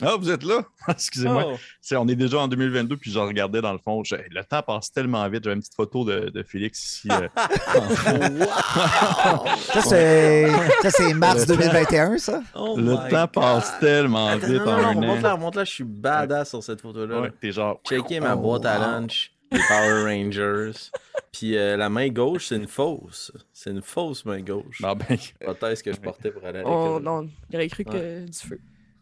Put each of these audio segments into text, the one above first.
Ah, vous êtes là? Excusez-moi. Oh. On est déjà en 2022, puis je regardais dans le fond. je- Le temps passe tellement vite. J'avais une petite photo de, de Félix ici. euh. Ça, c'est ça, c'est mars 2021, ça? Oh le temps passe God. tellement Attends, vite non, non, non, remonte là, je suis badass sur cette photo-là. Ouais, t'es genre. Checker ma Oh, boîte à lunch, les Power Rangers. Puis euh, la main gauche, c'est une fausse. C'est une fausse main gauche. Ah ben, Prothèse que je portais pour aller à Oh l'école. non, il aurait cru que du feu.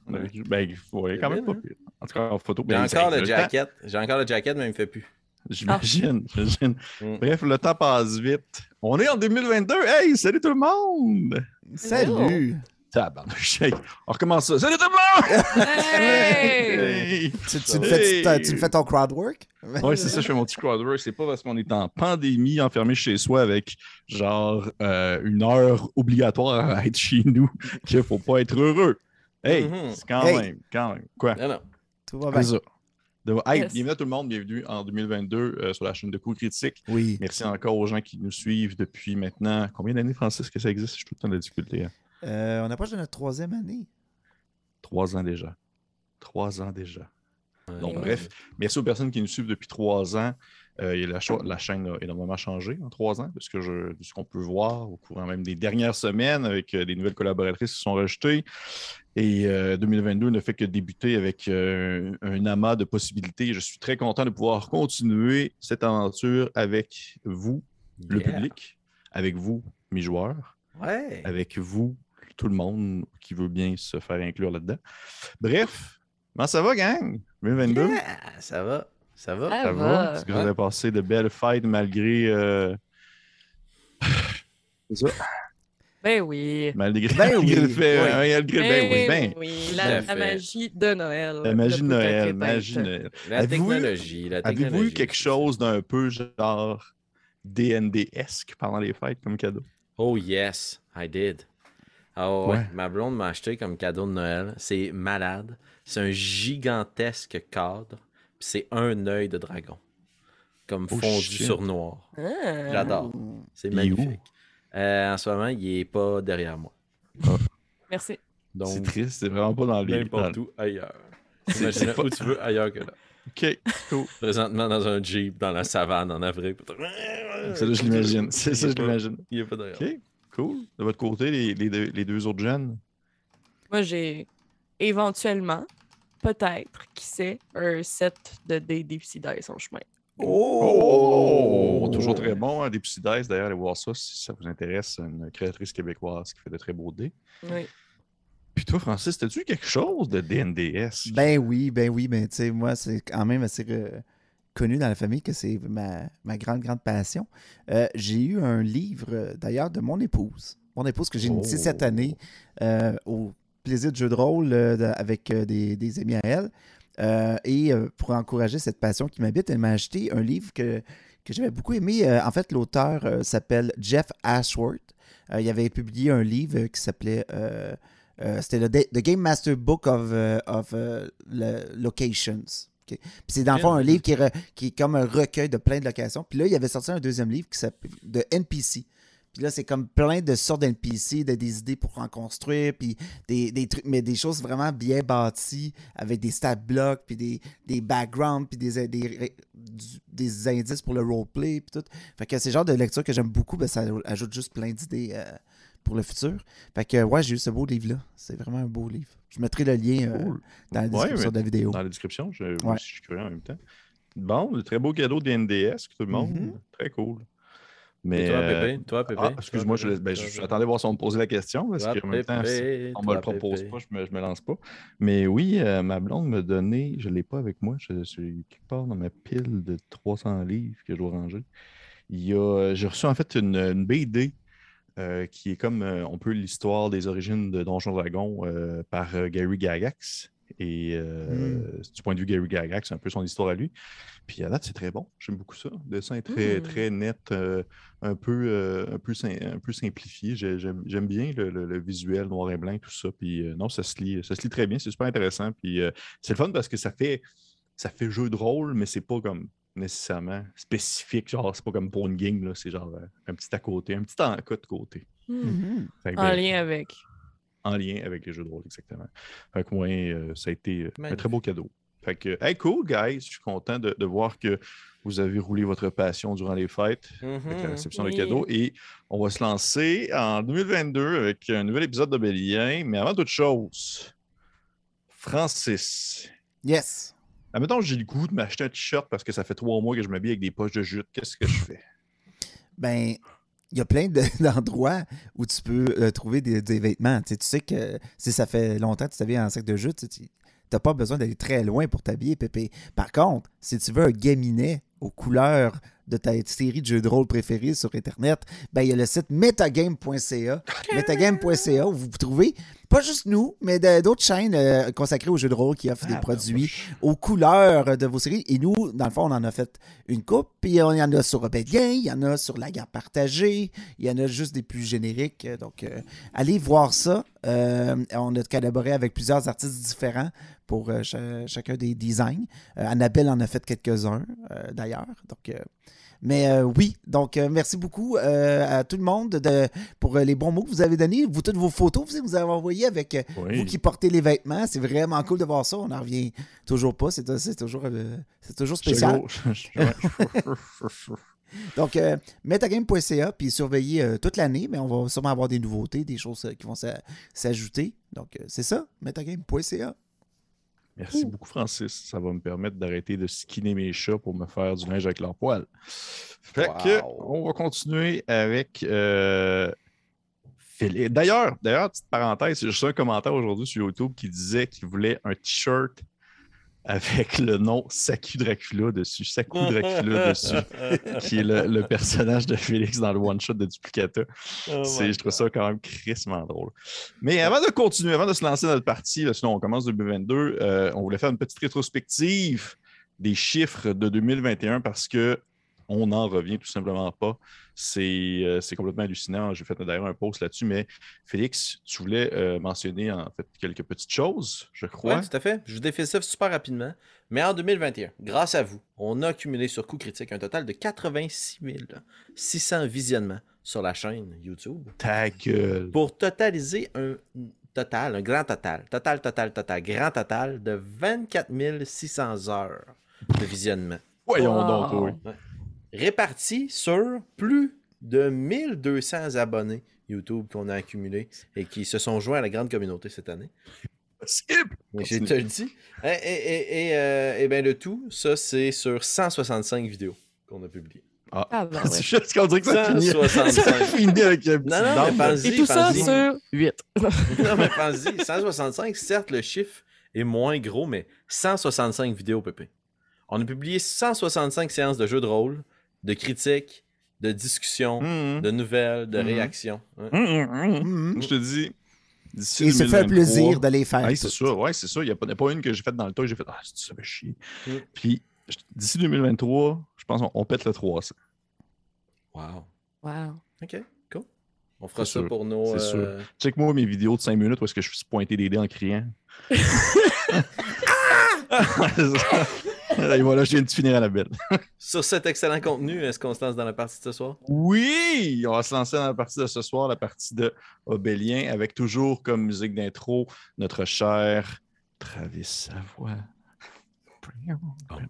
Ben, ouais, quand même pas pire. En tout cas, en photo. J'ai ben, encore le jacket. J'ai encore le jacket, mais il me fait plus. J'imagine, j'imagine. Mm. Bref, le temps passe vite. On est en 2022. Hey, salut tout le monde! Salut! Tabarnouche, hey, On recommence ça. Salut tout le monde! Hey! Hey! Tu, tu, le fais, tu, tu le fais ton crowd work? Ouais, c'est ça, je fais mon petit crowdwork. C'est pas parce qu'on est en pandémie, enfermé chez soi avec genre euh, une heure obligatoire à être chez nous qu'il faut pas être heureux. Hey, Mhm. c'est quand Hey. même, quand même. Quoi? Non, non. Tout va bien. C'est ça. Hey, Yes. bienvenue à tout le monde, bienvenue en 2022 euh, sur la chaîne de Coup Critique. Oui. Merci encore aux gens qui nous suivent depuis maintenant. Combien d'années, Francis, que ça existe? Je suis tout le temps de la difficulté. hein. Euh, on approche de notre troisième année. Trois ans déjà. Trois ans déjà. Donc, Ouais. bref, merci aux personnes qui nous suivent depuis trois ans. Euh, et la, la chaîne a énormément changé en trois ans, de ce qu'on peut voir au courant même des dernières semaines avec euh, des nouvelles collaboratrices qui sont rejetées. Et euh, 2022 ne fait que débuter avec euh, un amas de possibilités. Je suis très content de pouvoir continuer cette aventure avec vous, le Yeah. public, avec vous, mes joueurs, Ouais. avec vous, tout le monde qui veut bien se faire inclure là-dedans. Bref, comment ça va, gang? 2022? Yeah, ça va. Ça va? Ça Ça va. va? Est-ce que vous avez passé de belles fêtes malgré. euh, C'est ça? Ben oui. Malgré, Ben oui. le fait. Oui. euh, malgré- ben oui, ben. oui. Tout La, magie de Noël. La magie de Noël, magie. Noël. La technologie. Avez-vous eu quelque chose d'un peu genre DND-esque pendant les fêtes comme cadeau? Oh yes, I did. Ah ouais, Ouais. ma blonde m'a acheté comme cadeau de Noël. C'est malade. C'est un gigantesque cadre. Puis C'est un œil de dragon. Comme Oh, fondu shit. sur noir. Ah. J'adore. C'est magnifique. Euh, en ce moment, il est pas derrière moi. Merci. C'est triste, c'est vraiment pas dans les. n'importe où ailleurs. Imagine pas- où tu veux ailleurs que là. Ok, cool. Présentement dans un Jeep dans la savane en Afrique. C'est là, je l'imagine. C'est ça, je l'imagine. Il est pas derrière. Ok, cool. De votre côté, les, les deux, les deux autres jeunes? Moi, j'ai éventuellement, peut-être, qui sait, un set de dés Deepsy Dice en chemin. Oh! Toujours très bon, hein, des petits dice. D'ailleurs, allez voir ça si ça vous intéresse. Une créatrice québécoise qui fait de très beaux dés. Oui. Puis toi, Francis, t'as-tu quelque chose de DNDS? Ben oui, ben oui, mais tu sais, moi, c'est quand même assez euh, connu dans la famille que c'est ma, ma grande, grande passion. Euh, j'ai eu un livre, d'ailleurs, de mon épouse. Mon épouse que j'ai initié Oh. cette année euh, au plaisir de jeu de rôle euh, avec euh, des, des amis à elle. Euh, et pour encourager cette passion qui m'habite, elle m'a acheté un livre que, que j'avais beaucoup aimé. En fait, l'auteur s'appelle Jeff Ashworth. Il avait publié un livre qui s'appelait c'était le The Game Master Book of, Locations. Puis c'est dans le fond un livre qui est, re- qui est comme un recueil de plein de locations. Puis là, il avait sorti un deuxième livre qui s'appelle de NPC. Puis là, c'est comme plein de sortes d'NPC, de, des idées pour en construire, puis des, des trucs, mais des choses vraiment bien bâties, avec des stat blocks, puis des, des backgrounds, puis des, des, indices pour le roleplay, puis tout. Fait que c'est le genre de lecture que j'aime beaucoup, ben, ça ajoute juste plein d'idées euh, pour le futur. Fait que, ouais, j'ai eu ce beau livre-là. C'est vraiment un beau livre. Je mettrai le lien euh, dans la description de la vidéo. Dans la description, je, Ouais. je suis curieux en même temps. Bon, le très beau cadeau de NDS, tout le monde. Mhm. Très cool. Mais. toi, euh, Pépé? Toi, Pépé? ah, excuse-moi, je, ben, je- j'attendais voir si on me posait la question, parce Toi, qu'en même temps, si Pépé, on me le propose Pépé. pas, je me, je me lance pas. Mais oui, euh, ma blonde m'a donné, je ne l'ai pas avec moi, je suis quelque part dans ma pile de 300 livres que je dois ranger. J'ai reçu en fait une, une BD euh, qui est comme euh, on peut l'histoire des origines de Donjon Dragon par Gary Gygax. Et euh, du point de vue Gary Gygax, c'est un peu son histoire à lui. Puis à date, c'est très bon. J'aime beaucoup ça. Le dessin est très, Mm. très net, euh, un, peu, euh, un, peu un peu simplifié. J'ai- J'aime j'aime bien le, le- le visuel noir et blanc, tout ça. Puis euh, non, ça se lit, ça se lit très bien. C'est super intéressant. Puis euh, c'est le fun parce que ça fait, ça fait jeu de rôle, mais c'est pas comme nécessairement spécifique. Genre, c'est pas comme pour une game. là. C'est genre un petit à côté, un petit en cas de côté. Hmm. Que, En ben, lien avec. En lien avec les jeux de rôle, exactement. Fait que moi, euh, ça a été euh, un très beau cadeau. Fait que, hey, cool, guys. Je suis content de, de voir que vous avez roulé votre passion durant les fêtes avec la réception de Oui. cadeaux. Et on va se lancer en 2022 avec un nouvel épisode de Bélien. Mais avant toute chose, Francis, Yes. admettons que j'ai le goût de m'acheter un t-shirt parce que ça fait trois mois que je m'habille avec des poches de jute. Qu'est-ce que je fais? Ben, il y a plein de- d'endroits où tu peux euh, trouver des, vêtements. Tu sais, tu sais que si ça fait longtemps que tu t'habilles en sac de jute, tu n'as pas besoin d'aller très loin pour t'habiller, Pépé. Par contre, si tu veux un gaminet aux couleurs de ta série de jeux de rôle préférée sur Internet, ben, il y a le site metagame.ca. metagame.ca où vous trouvez pas juste nous, mais d'autres chaînes euh, consacrées aux jeux de rôle qui offrent des Ah, produits aux couleurs de vos séries. Et nous, dans le fond, on en a fait une coupe. Puis on y en a sur Obélien, il y en a sur La Guerre partagée, il y en a juste des plus génériques. Donc, euh, allez voir ça. Euh, on a collaboré avec plusieurs artistes différents pour euh, cha- chacun des designs. Euh, Annabelle en a fait quelques-uns, euh, d'ailleurs. Donc, mais euh, oui, donc euh, merci beaucoup euh, à tout le monde de, pour les bons mots que vous avez donnés. Vous, toutes vos photos vous, vous avez envoyées avec Oui. vous qui portez les vêtements. C'est vraiment cool de voir ça. On n'en revient toujours pas. C'est toujours, toujours spécial. Donc, metagame.ca, puis surveillez toute l'année, mais on va sûrement avoir des nouveautés, des choses qui vont s'a- s'ajouter. Donc, c'est ça, metagame.ca. Merci beaucoup, Francis. Ça va me permettre d'arrêter de skinner mes chats pour me faire du linge avec leurs poils. Fait que, on va continuer avec euh, Philippe. D'ailleurs, d'ailleurs, petite parenthèse, j'ai reçu un commentaire aujourd'hui sur YouTube qui disait qu'il voulait un t-shirt avec le nom Saku Dracula dessus. Saku Dracula dessus, qui est le, le personnage de Félix dans le one-shot de Duplicata. Oh je trouve ça quand même crissement drôle. Mais avant de continuer, avant de se lancer dans notre partie, là, sinon on commence 2022, euh, on voulait faire une petite rétrospective des chiffres de 2021 parce que on n'en revient tout simplement pas. C'est euh, c'est complètement hallucinant. J'ai fait d'ailleurs un post là-dessus, mais Félix, tu voulais euh, mentionner en fait quelques petites choses, je crois. Oui, tout à fait. Je vous défais ça super rapidement. Mais en 2021, grâce à vous, on a accumulé sur Coup Critique un total de 86 600 visionnements sur la chaîne YouTube Ta gueule. pour totaliser un total, un grand total, total, total, total, grand total de 24 600 heures de visionnement. Voyons donc, oui. Répartis sur plus de 1200 abonnés YouTube qu'on a accumulés et qui se sont joints à la grande communauté cette année. Possible. Mais je te le dis. Et, et, et, et, euh, eh ben, le tout, ça, c'est sur 165 vidéos qu'on a publiées. Ah, Ah, ben c'est juste qu'on dirait que ça finit, 165. ça finit avec un petit Non, non, mais down. pense-y, Et tout ça pense-y. sur 8. Non, mais pense-y, 165, certes, le chiffre est moins gros, mais 165 vidéos, Pépé. On a publié 165 séances de jeux de rôle, de critiques, de discussions, Mhm. de nouvelles, de Mhm. réactions. Mhm. Je te dis, d'ici Et ça fait un 2023, plaisir de les faire. Ah, c'est ça, ouais, c'est ça. Il n'y a, pas- il y a pas une que j'ai faite dans le et j'ai fait Ah, c'est- ça fait chier? Mm. Puis d'ici 2023, je pense qu'on on pète le 300. Wow. Wow. OK, cool. On fera ça sûr, pour nos. c'est euh, Check-moi mes vidéos de 5 minutes où est-ce que je suis pointé des dés en criant. Et voilà, je viens de finir à la belle. Sur cet excellent contenu, est-ce qu'on se lance dans la partie de ce soir? Oui! On va se lancer dans la partie de ce soir, la partie de Obélien, avec toujours comme musique d'intro notre cher Travis Savoie. Pam,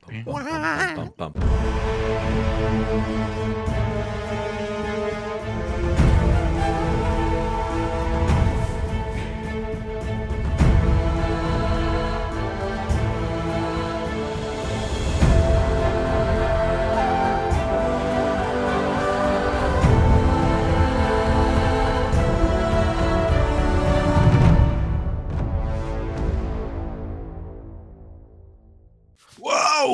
pam, pam,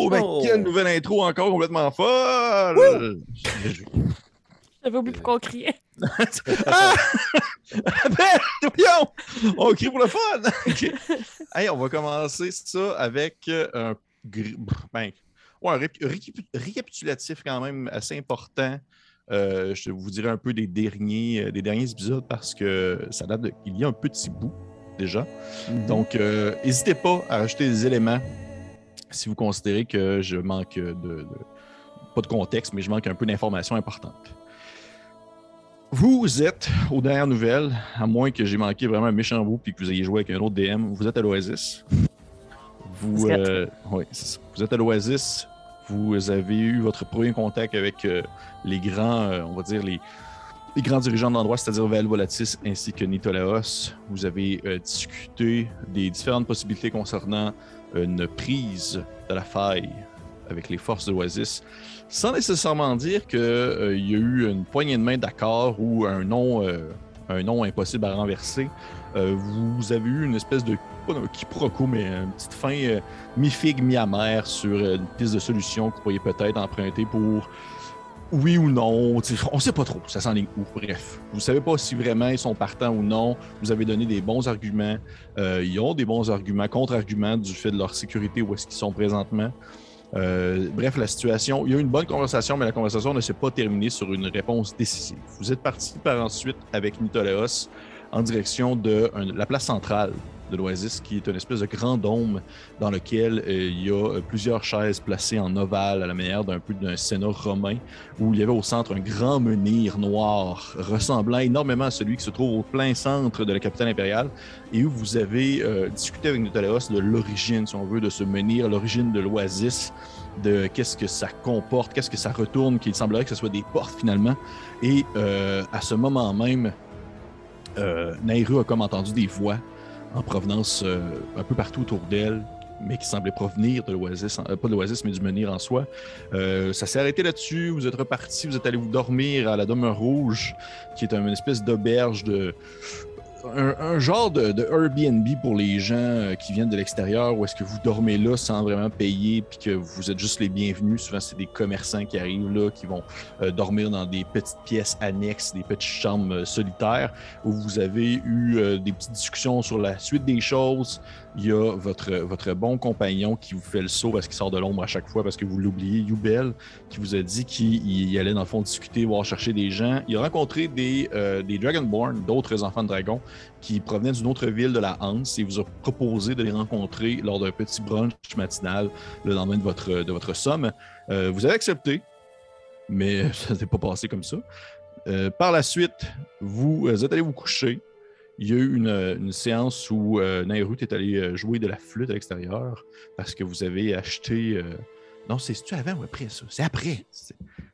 Wow! Ben, Oh. quelle nouvelle intro encore complètement folle! J'avais oublié pourquoi on criait. Ah! Ben! On crie pour le fun! Hey, on va commencer ça avec euh, un, ben, ouais, un ré- récapi- récapitulatif quand même assez important. Euh, je vous dirai un peu des derniers, euh, des derniers épisodes parce que ça date de, il y a un petit bout déjà. Mhm. Donc, euh, n'hésitez pas à rajouter des éléments si vous considérez que je manque de, de- pas de contexte, mais je manque un peu d'informations importantes. Vous êtes, aux dernières nouvelles, à moins que j'ai manqué vraiment un méchant bout puis que vous ayez joué avec un autre DM, vous êtes à l'Oasis. Vous, euh, oui, vous êtes à l'Oasis. Vous avez eu votre premier contact avec euh, les grands, euh, on va dire, les, les grands dirigeants de l'endroit, c'est-à-dire Val Volatis ainsi que Nitolaos. Vous avez euh, discuté des différentes possibilités concernant une prise de la faille avec les forces de l'Oasis, sans nécessairement dire qu'il y a eu une poignée de main d'accord ou un nom, euh, un nom impossible à renverser. Euh, vous avez eu une espèce de, pas d'un quiproquo, mais une petite fin euh, mi-figue, mi-amère sur euh, une piste de solution que vous pourriez peut-être emprunter pour oui ou non. On sait pas trop, ça s'enligne où. Bref, vous savez pas si vraiment ils sont partants ou non. Vous avez donné des bons arguments. Euh, ils ont des bons arguments, contre-arguments du fait de leur sécurité, où est-ce qu'ils sont présentement. Euh, bref, la situation, il y a eu une bonne conversation, mais la conversation ne s'est pas terminée sur une réponse décisive. Vous êtes parti par ensuite avec Nitoleos en direction de la place centrale de l'Oasis, qui est une espèce de grand dôme dans lequel euh, il y a euh, plusieurs chaises placées en ovale à la manière d'un peu d'un sénat romain, où il y avait au centre un grand menhir noir ressemblant énormément à celui qui se trouve au plein centre de la capitale impériale, et où vous avez euh, discuté avec Nitoleos de l'origine, si on veut, de ce menhir, l'origine de l'Oasis, de qu'est-ce que ça comporte, qu'est-ce que ça retourne, qu'il semblerait que ce soit des portes finalement. Et à ce moment même, Nairu a comme entendu des voix en provenance euh, un peu partout autour d'elle, mais qui semblaient provenir de l'Oasis, euh, pas de l'Oasis, mais du menhir en soi. Euh, ça s'est arrêté là-dessus, vous êtes reparti, vous êtes allé vous dormir à la demeure rouge, qui est une espèce d'auberge de. Un, genre de, de Airbnb pour les gens euh, qui viennent de l'extérieur, où est-ce que vous dormez là sans vraiment payer, puis que vous êtes juste les bienvenus. Souvent, c'est des commerçants qui arrivent là, qui vont euh, dormir dans des petites pièces annexes, des petites chambres euh, solitaires, où vous avez eu des petites discussions sur la suite des choses. Il y a votre, votre bon compagnon qui vous fait le saut parce qu'il sort de l'ombre à chaque fois parce que vous l'oubliez, Youbel, qui vous a dit qu'il il allait dans le fond discuter, voir chercher des gens. Il a rencontré des, euh, des Dragonborn, d'autres enfants de dragons, qui provenaient d'une autre ville de la Hanse et vous a proposé de les rencontrer lors d'un petit brunch matinal le lendemain de votre, de votre somme. Euh, vous avez accepté, mais ça s'est pas passé comme ça. Euh, par la suite, vous êtes allé vous coucher. Il y a eu une, séance où euh, Nairut est allé euh, jouer de la flûte à l'extérieur parce que vous avez acheté. euh, Non, c'est-tu avant ou après ça? C'est après.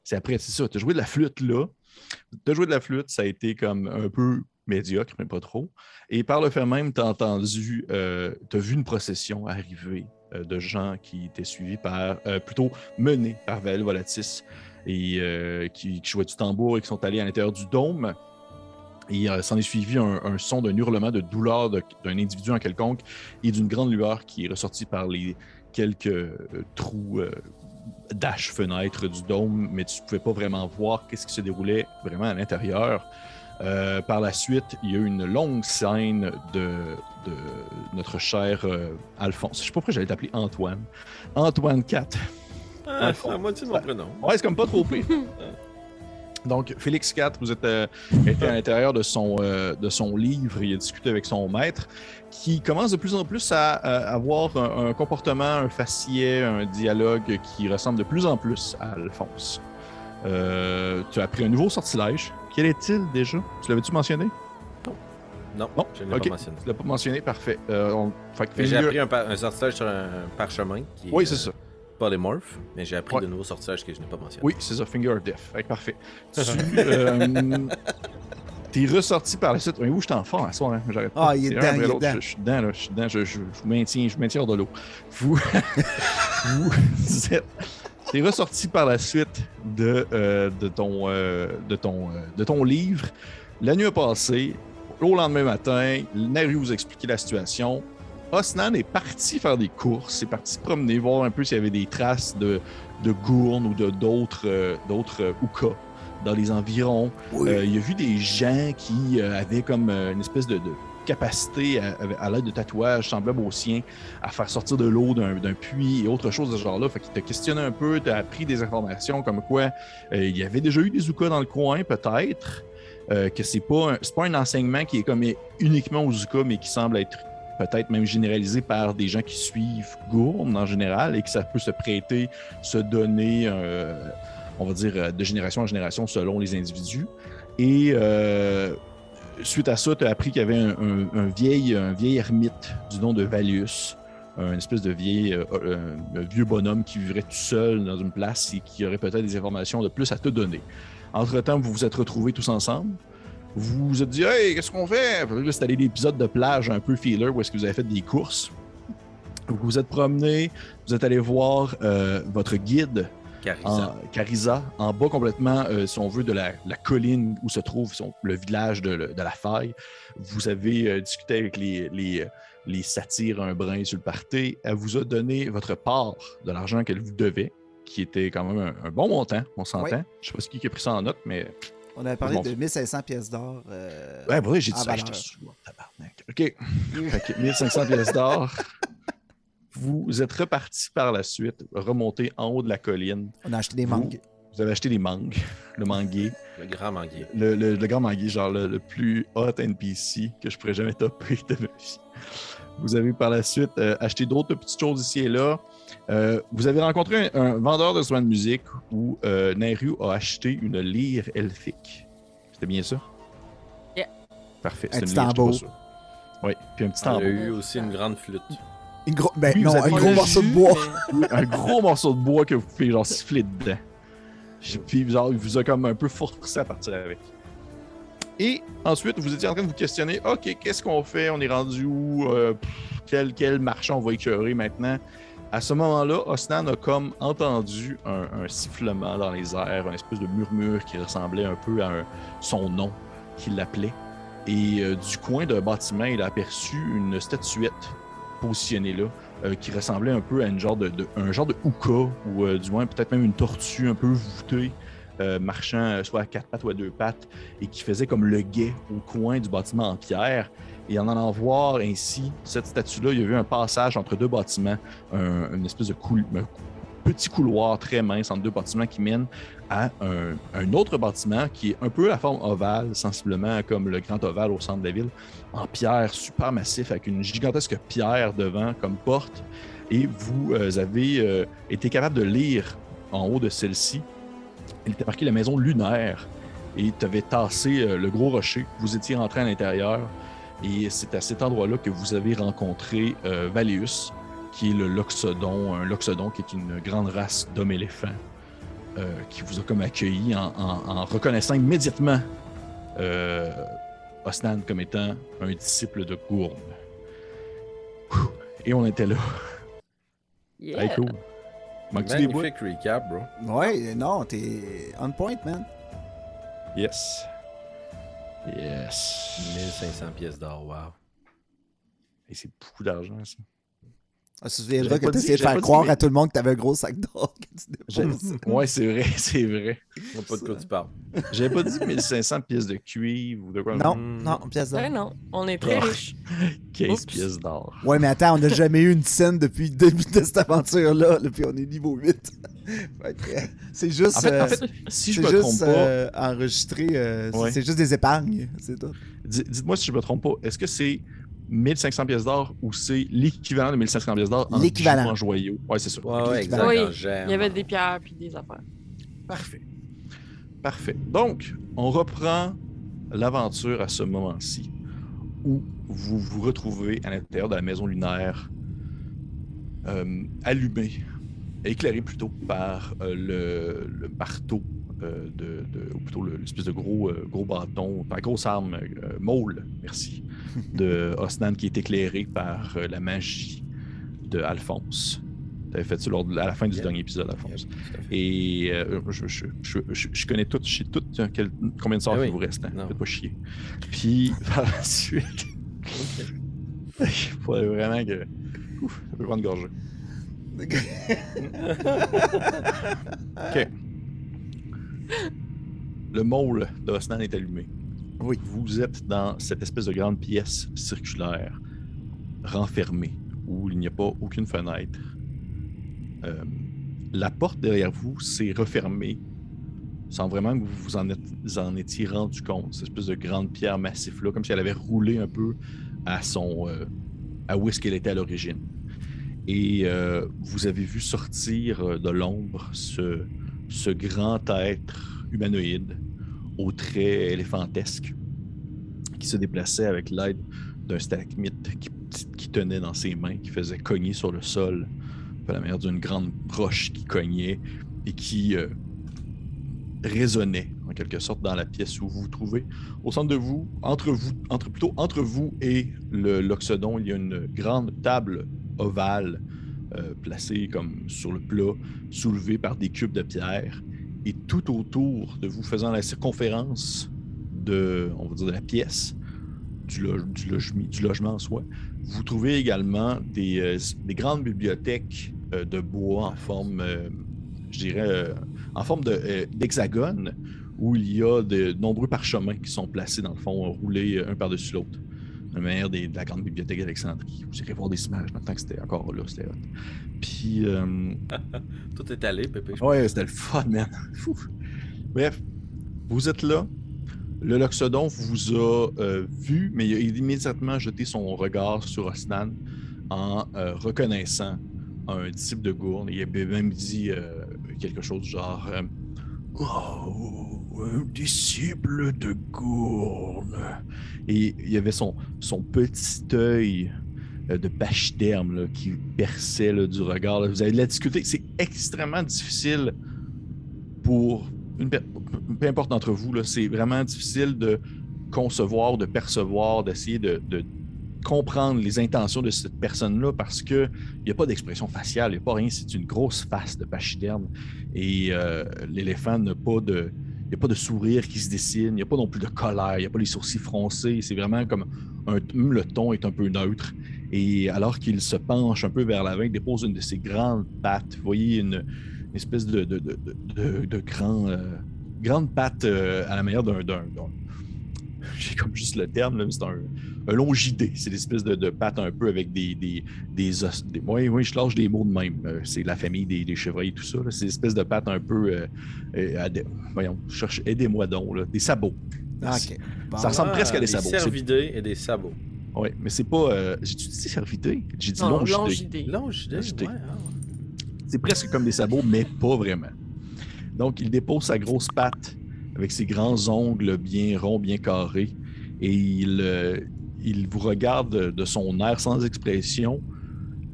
C'est après, c'est ça. Tu as joué de la flûte là. Tu as joué de la flûte, ça a été comme un peu médiocre, mais pas trop. Et par le fait même, tu as entendu, tu as vu une procession arriver euh, de gens qui étaient suivis par, euh, plutôt menés par Val Volatis et euh, qui jouaient du tambour et qui sont allés à l'intérieur du dôme. Et euh, s'en est suivi un, un son d'un hurlement de douleur d'un individu en quelconque et d'une grande lueur qui est ressortie par les quelques euh, trous euh, dash-fenêtres du dôme, mais tu ne pouvais pas vraiment voir qu'est-ce qui se déroulait vraiment à l'intérieur. Euh, par la suite, il y a eu une longue scène de, de notre cher Alphonse. Je sais pas pourquoi j'allais t'appeler Antoine. Antoine 4. Ah, c'est la moitié de mon prénom. Ouais, c'est comme pas trop pire. Donc, Félix 4, vous êtes euh, était à l'intérieur de son, euh, de son livre, il a discuté avec son maître, qui commence de plus en plus à, à avoir un, un comportement, un faciès, un dialogue qui ressemble de plus en plus à Alphonse. Euh, tu as appris un nouveau sortilège. Quel est-il déjà? Tu l'avais-tu mentionné? Non, Non, je ne l'ai pas mentionné. Tu l'as pas mentionné, parfait. Euh, on- J'ai appris un, par- un sortilège sur un parchemin qui est Oui, c'est euh, ça. Polymorphe, mais j'ai appris Ouais. de nouveaux sortilèges que je n'ai pas mentionnés. Oui, c'est ça, Finger of Death. Fait que parfait. Tu euh, t'es ressorti par la suite. Oui, où je t'en fort à soir, hein? J'arrête pas. Ah, il est dedans, il est l'autre. dedans. Je, je suis dedans, là. Je suis dedans. Je, je, maintiens, je vous maintiens hors de l'eau. Vous, vous êtes. T'es ressorti par la suite de, euh, de, ton, euh, de, ton, euh, de ton livre. La nuit a passé. Au lendemain matin, Naru vous a expliqué la situation. Osnan est parti faire des courses, est parti se promener, voir un peu s'il y avait des traces de, de gournes ou de d'autres euh, d'autres euh, Uka dans les environs. Euh, il a vu des gens qui euh, avaient comme une espèce de, de capacité à, à l'aide de tatouages semblables aux siens à faire sortir de l'eau d'un puits et autre chose de ce genre-là. Fait qu'il t'a questionné un peu, t'as appris des informations comme quoi il y avait déjà eu des Uka dans le coin, peut-être. euh, que c'est pas un- pas un enseignement qui est comme uniquement aux Uka, mais qui semble être peut-être même généralisé par des gens qui suivent Gourne en général et que ça peut se prêter, se donner, euh, on va dire, euh, de génération en génération selon les individus. Et euh, suite à ça, tu as appris qu'il y avait un, vieil, un vieil ermite du nom de Valius, un espèce de vieil, vieux bonhomme qui vivrait tout seul dans une place et qui aurait peut-être des informations de plus à te donner. Entre-temps, vous vous êtes retrouvés tous ensemble. Vous vous êtes dit, hey, qu'est-ce qu'on fait? Allé l'épisode de plage un peu feeler où est-ce que vous avez fait des courses. Vous vous êtes promené, vous êtes allé voir euh, votre guide en Carisa, en bas complètement, euh, si on veut, de la, la colline où se trouve son- le village de, de la faille. Vous avez euh, discuté avec les, les, les satyres un brin sur le party. Elle vous a donné votre part de l'argent qu'elle vous devait, qui était quand même un, un bon montant, on s'entend. Oui. Je sais pas ce qui a pris ça en note, mais. On avait parlé Bon. de 1500 pièces d'or. euh, Ouais, vrai, j'ai dit ça. tabarnak. OK. Fait que 1500 pièces d'or. Vous êtes reparti par la suite, remonté en haut de la colline. On a acheté des Vous- mangues. Vous avez acheté des mangues, le manguier. Le grand manguier. le, le- le grand manguier, genre le, le plus hot NPC que je pourrais jamais topper de ma vie. Vous avez par la suite euh, acheté d'autres petites choses ici et là. Euh, vous avez rencontré un, un vendeur de soins de musique où euh, Nairu a acheté une lyre elfique. C'était bien ça? Yeah. Parfait. Un c'est une petit tambour. Oui, puis un petit Il y a tambour. eu aussi une grande flûte. Une gros... Ben Oui, non, un gros morceau de bois. mais- un gros morceau de bois que vous pouvez genre siffler dedans. Puis genre, il vous a comme un peu forcé à partir avec. Et ensuite, vous étiez en train de vous questionner, OK, qu'est-ce qu'on fait? On est rendu où? Euh, pff, quel, quel marchand on va écœurer maintenant? À ce moment-là, Osnan a comme entendu un, sifflement dans les airs, un espèce de murmure qui ressemblait un peu à son nom qui l'appelait. Et euh, du coin d'un bâtiment, il a aperçu une statuette positionnée là, euh, qui ressemblait un peu à un genre de hookah, ou euh, du moins peut-être même une tortue un peu voûtée, marchant soit à quatre pattes ou à deux pattes, et qui faisait comme le guet au coin du bâtiment en pierre. Et en allant voir ainsi cette statue-là, il y a eu un passage entre deux bâtiments, un- une espèce de petit couloir très mince entre deux bâtiments qui mène à un, un autre bâtiment qui est un peu la forme ovale, sensiblement comme le grand ovale au centre de la ville, en pierre super massif avec une gigantesque pierre devant comme porte. Et vous euh, avez euh, été capable de lire en haut de celle-ci. Il était marqué la maison lunaire. Et tu avais tassé euh, le gros rocher. Vous étiez rentré à l'intérieur. Et c'est à cet endroit-là que vous avez rencontré euh, Valéus, qui est le Loxodon, un Loxodon qui est une grande race d'hommes-éléphants, euh, qui vous a comme accueilli en, en- en reconnaissant immédiatement euh, Osnan comme étant un disciple de Gourne. Et on était là. Yeah. Hey, cool. Manque-tu des recap, bro. Ouais, non, t'es on point, man. Yes. Yes. 1500 pièces d'or, wow. Et c'est beaucoup d'argent, ça. On se souviendra J'avais que pas dit- t'essayais de faire pas dit, croire mais- à tout le monde que t'avais un gros sac d'or. tu. Ouais, c'est vrai, c'est vrai. Je sais pas de quoi tu parles. J'avais pas dit 1500 pièces de cuivre ou de quoi. Non, Hmm. non, pièce d'or. Ouais, non, on est très Ah. riches. 15 Oups. pièces d'or. Ouais, mais attends, on n'a jamais eu une scène depuis le début de cette aventure-là, là, puis on est niveau 8. Fait que, euh, c'est juste, En fait, en euh, fait, si je me juste trompe pas, euh, enregistré, euh, c'est- Ouais. c'est juste des épargnes, c'est tout. di- dites-moi si je me trompe pas, est-ce que c'est 1500 pièces d'or ou c'est l'équivalent de 1500 pièces d'or en joyaux? Ouais, c'est ça. Ouais, ouais, exact. Oui. Il y avait des pierres puis des affaires. Parfait. Parfait. Donc, on reprend l'aventure à ce moment-ci où vous vous retrouvez à l'intérieur de la maison lunaire, euh, allumée, éclairée plutôt par euh, le, le marteau, de, de- ou plutôt le- l'espèce de gros, euh, gros bâton, pas grosse arme, euh, maule, merci, de Osnan qui est éclairé par euh, la magie de Alphonse. Tu avais fait ça lors de- à la fin du Yep. dernier épisode, Alphonse. Yep. Et euh, je, je, je, je- je connais tout, je sais tout hein, quel- combien de sorts Ah il vous reste. Hein. Faites pas chier. Puis par la suite, il faudrait vraiment que. Ouf, ça peut prendre gorgée. Ok. Le môle d'Osnan est allumé. Oui. Vous êtes dans cette espèce de grande pièce circulaire, renfermée, où il n'y a pas aucune fenêtre. Euh, la porte derrière vous s'est refermée sans vraiment que vous vous en, êtes- vous en étiez rendu compte. Cette espèce de grande pierre massif-là, comme si elle avait roulé un peu à son. euh, à où est-ce qu'elle était à l'origine. Et euh, vous avez vu sortir de l'ombre ce, ce grand être humanoïde aux traits éléphantesques qui se déplaçait avec l'aide d'un stalagmite qui, tenait dans ses mains, qui faisait cogner sur le sol, à la manière d'une grande roche qui cognait et qui euh, résonnait en quelque sorte dans la pièce où vous vous trouvez. Au centre de vous, entre vous, entre plutôt entre vous et l'oxodon, il y a une grande table ovale euh, placée comme sur le plat, soulevée par des cubes de pierre. Et tout autour de vous, faisant la circonférence de, on va dire, la pièce, du, du logement, en soi, vous trouvez également des, euh, des grandes bibliothèques euh, de bois en forme, je dirais, en forme d'hexagone, où il y a de nombreux parchemins qui sont placés, dans le fond, roulés un par-dessus l'autre. La manière des- de la grande bibliothèque d'Alexandrie. Vous irez voir des images maintenant que c'était encore là, c'était hot. Puis, euh, Tout est allé, Pépé. Ouais, c'était le fun, man. Fou. Bref, vous êtes là. Le Loxodon vous a euh, vu, mais il a immédiatement jeté son regard sur Osnan en euh, reconnaissant un disciple de Gourne. Il a même dit quelque chose du genre Oh, un disciple de Gourne. Et il y avait son, son petit œil euh, de pachyderme qui perçait du regard. Vous avez de la difficulté. C'est extrêmement difficile pour peu importe d'entre vous. C'est vraiment difficile de concevoir, de percevoir, d'essayer de, de comprendre les intentions de cette personne-là parce qu'il n'y a pas d'expression faciale, il n'y a pas rien. C'est une grosse face de pachyderme. Et euh, l'éléphant n'a pas de. Il n'y a pas de sourire qui se dessine, il n'y a pas non plus de colère, il n'y a pas les sourcils froncés. C'est vraiment comme un, le ton est un peu neutre. Et alors qu'il se penche un peu vers l'avant, il dépose une de ses grandes pattes. Vous voyez une, espèce de, grand, euh, grande patte euh, à la manière d'un. J'ai comme juste le terme, c'est un, un longidé. C'est l'espèce de, de patte un peu avec des, des, des os. Des, oui, oui, je lâche des mots de même. Euh, c'est la famille des, des chevreuils, tout ça. C'est l'espèce de patte un peu. euh, euh, à des- voyons, je cherche, aidez-moi donc. Là, des sabots. Ah. Bon. Ça ressemble presque à des sabots. Des C'est- cervidés et des sabots. Oui, mais c'est pas. euh, J'ai-tu dit servité? J'ai dit Non, longidé. longidé. Longidés, Longidés. ouais. ah. C'est presque comme des sabots, mais pas vraiment. Donc, il dépose sa grosse patte avec ses grands ongles bien ronds, bien carrés, et il, euh, il vous regarde de son air sans expression,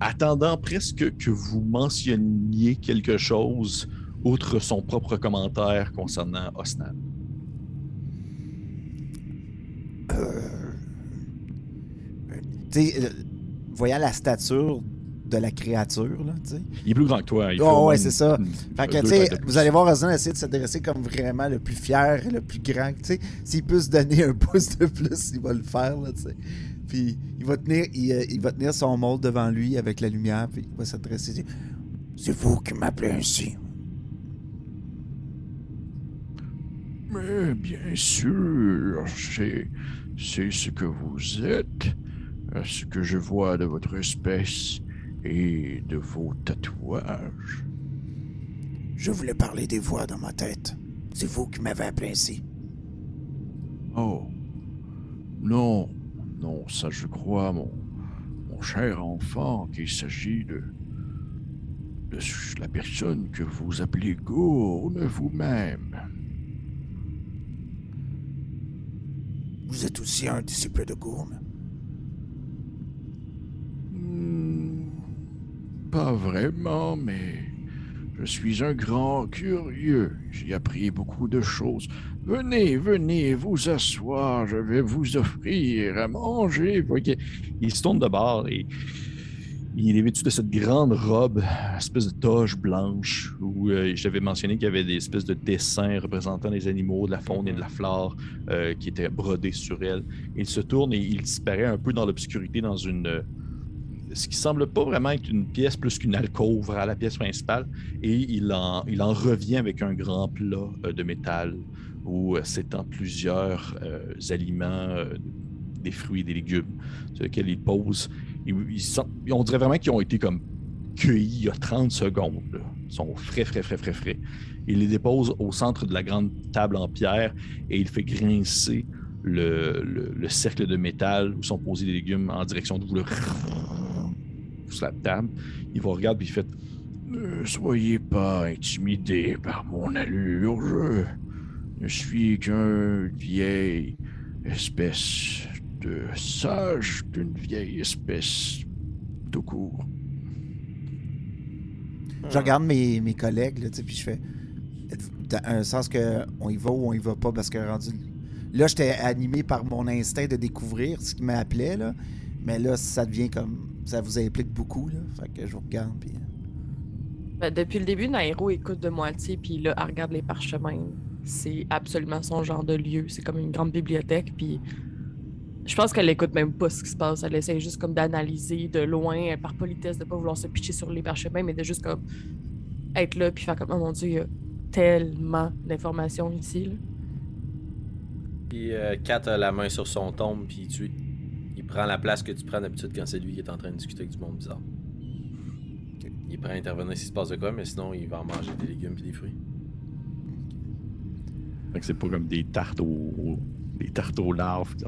attendant presque que vous mentionniez quelque chose outre son propre commentaire concernant Osnan. Sais, euh, voyant la stature de la créature, là, tu sais. Il est plus grand que toi. Il Oh, ouais, c'est ça. Fait que, deux tu sais, têtes de plus. vous allez voir Ozan essayer de s'adresser comme vraiment le plus fier et le plus grand. Tu sais, s'il peut se donner un pouce de plus, il va le faire, là, tu sais. Puis, il va tenir, il, euh, il va tenir son molde devant lui avec la lumière, puis il va s'adresser. C'est vous qui m'appelez ainsi. Mais bien sûr, c'est, c'est ce que vous êtes, ce que je vois de votre espèce et de vos tatouages. Je voulais parler des voix dans ma tête. C'est vous qui m'avez appelé ainsi. Oh, non, non, ça je crois, mon, mon cher enfant, qu'il s'agit de, de la personne que vous appelez Gourne vous-même. Vous êtes aussi un disciple de Gourne. Pas vraiment, mais je suis un grand curieux. J'ai appris beaucoup de choses. Venez, venez vous asseoir. Je vais vous offrir à manger. Il se tourne de bord et il est vêtu de cette grande robe, espèce de toge blanche, où euh, j'avais mentionné qu'il y avait des espèces de dessins représentant les animaux, de la faune et de la flore euh, qui étaient brodés sur elle. Il se tourne et il disparaît un peu dans l'obscurité dans une ce qui semble pas vraiment être une pièce plus qu'une alcôve à la pièce principale, et il en, revient avec un grand plat euh, de métal où euh, s'étend plusieurs euh, aliments, des fruits des légumes sur lesquels il pose. On dirait vraiment qu'ils ont été comme cueillis il y a 30 secondes. Ils sont frais, frais, frais, frais, frais. Il les dépose au centre de la grande table en pierre et il fait grincer le- le cercle de métal où sont posés les légumes en direction de vous. Sur la table. Il vous regarde puis il fait Ne soyez pas intimidé par mon allure. Je, ne suis qu'un vieil espèce de sage d'une vieille espèce tout court. Je regarde mes, mes collègues, là, puis je fais. Dans un sens que on y va ou on y va pas, parce que rendu. Là, j'étais animé par mon instinct de découvrir ce qui m'appelait, là. Mais là, ça devient comme. Ça vous implique beaucoup, là. Fait que je vous regarde, puis. Ben, depuis le début, Nairo écoute de moitié, puis là, elle regarde les parchemins. C'est absolument son genre de lieu. C'est comme une grande bibliothèque, puis je pense qu'elle écoute même pas ce qui se passe. Elle essaie juste comme d'analyser de loin, par politesse, de pas vouloir se pitcher sur les parchemins, mais de juste comme être là, puis faire comme, oh mon dieu, il y a tellement d'informations ici. Là. Puis euh, Kat a la main sur son tombe, puis tu il prend la place que tu prends d'habitude quand c'est lui qui est en train de discuter avec du monde bizarre. Il est prêt à intervenir s'il se passe de quoi, mais sinon il va en manger des légumes et des fruits. Fait que c'est pas comme des tartes aux, des tartes aux larves.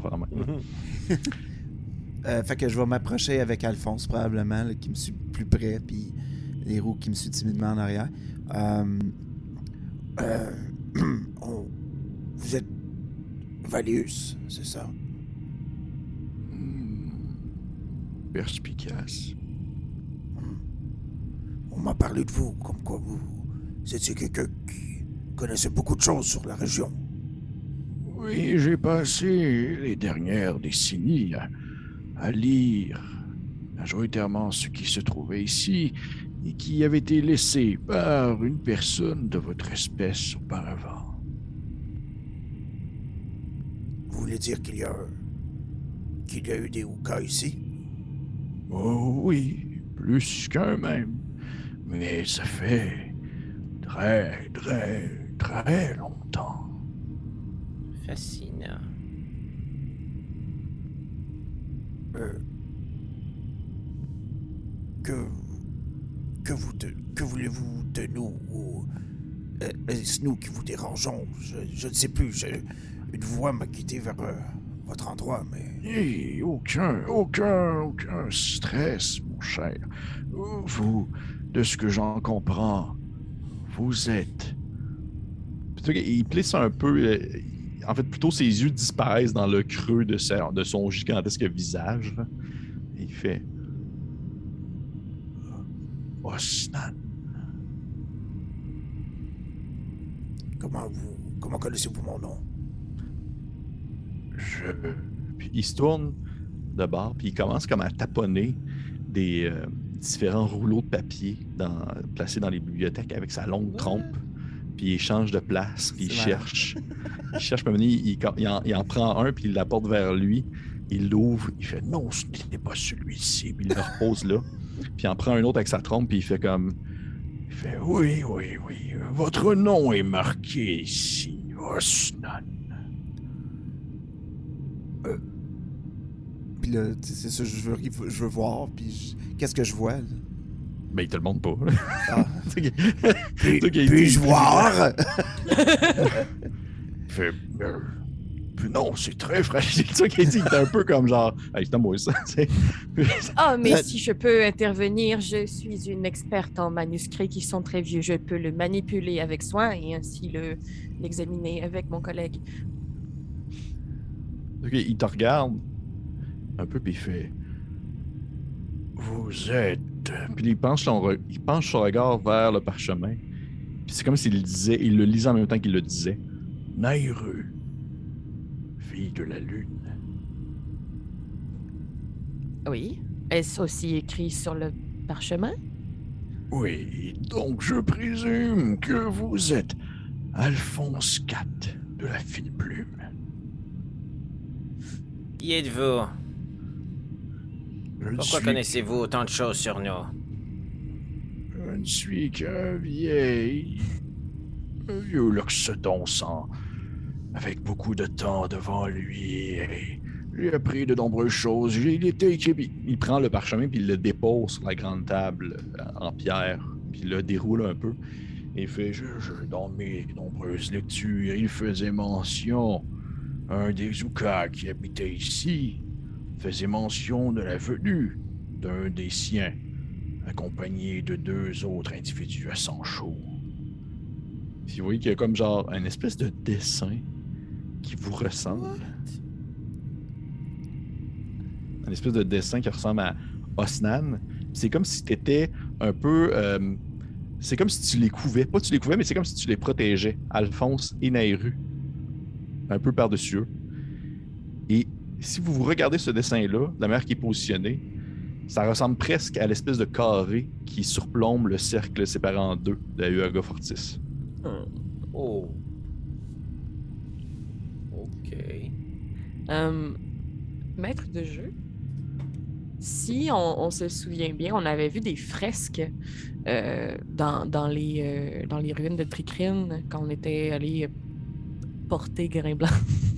Euh, fait que je vais m'approcher avec Alphonse, probablement, là, qui me suit plus près, puis les roues qui me suivent timidement en arrière. Euh, Euh, on- vous êtes Valius, c'est ça? Perspicace. On m'a parlé de vous, comme quoi vous, étiez quelqu'un qui connaissait beaucoup de choses sur la région. Oui, j'ai passé les dernières décennies à, à lire majoritairement ce qui se trouvait ici et qui avait été laissé par une personne de votre espèce auparavant. Vous voulez dire qu'il y a qu'il y a eu des Oukas ici? Oh oui, plus qu'un même. Mais ça fait très, très, très longtemps. Fascinant. Euh, que que vous de- que voulez-vous de nous ou euh, est-ce nous qui vous dérangeons je, je ne sais plus. je- une voix m'a guidé vers euh, votre endroit, mais Et aucun, aucun, aucun stress, mon cher. Vous, de ce que j'en comprends, vous êtes il plisse un peu. euh, En fait, plutôt ses yeux disparaissent dans le creux de, sa- de son gigantesque visage. là. Il fait Osnan. comment vous comment connaissez-vous mon nom? Je. Puis il se tourne de bord, puis il commence comme à taponner des euh, différents rouleaux de papier dans, placés dans les bibliothèques avec sa longue trompe. Puis il change de place, puis il cherche. il cherche, puis il, il en, il en prend un, puis il l'apporte vers lui. Il l'ouvre, il fait non, ce n'était pas celui-ci, puis il le repose là. Puis il en prend un autre avec sa trompe, puis il fait comme. Il fait oui, oui, oui. Votre nom est marqué ici, Osnan. Puis là, tu sais, c'est ça, je veux, je veux voir, puis je- qu'est-ce que je vois, là? Ben, il te le montre pas. Ah. Qui- puis-je voir? Fait euh, non, c'est très fragile. C'est ça qu'il dit, il était un peu comme genre, hey, c'est moi ça. tu. Ah, mais si je peux intervenir, je suis une experte en manuscrits qui sont très vieux. Je peux le manipuler avec soin et ainsi le l'examiner avec mon collègue. Ok, il te regarde un peu, puis il fait. Vous êtes. Puis il penche son, re- il penche son regard vers le parchemin. Puis c'est comme s'il le disait, il le lisait en même temps qu'il le disait. Naireux, fille de la lune. Oui. Est-ce aussi écrit sur le parchemin? Oui, donc je présume que vous êtes Alphonse IV de la fine plume. Qui êtes-vous? Je Pourquoi suis- connaissez-vous autant de choses sur nous? Je ne suis qu'un vieil. Un vieux loxodon sans. avec beaucoup de temps devant lui et. J'ai appris de nombreuses choses. Il était. Il prend le parchemin, puis il le dépose sur la grande table euh, en pierre, puis il le déroule un peu. Et il fait Je, je- dans mes nombreuses lectures, il faisait mention. Un des Oukas qui habitait ici faisait mention de la venue d'un des siens, accompagné de deux autres individus à sang chaud. Puis vous voyez qu'il y a comme genre un espèce de dessin qui vous ressemble. Un espèce de dessin qui ressemble à Osnan. C'est comme si tu étais un peu. euh, c'est comme si tu les couvais. Pas tu les couvais, mais c'est comme si tu les protégeais. Alphonse et Nairu. Un peu par-dessus eux. Et si vous vous regardez ce dessin-là, de la manière qui est positionné, ça ressemble presque à l'espèce de carré qui surplombe le cercle séparé en deux de la Uaga Fortis. Oh. Ok. Euh, maître de jeu, si on, on se souvient bien, on avait vu des fresques euh, dans, dans les, euh, dans les ruines de Tricrine quand on était allé porter Grain Blanc.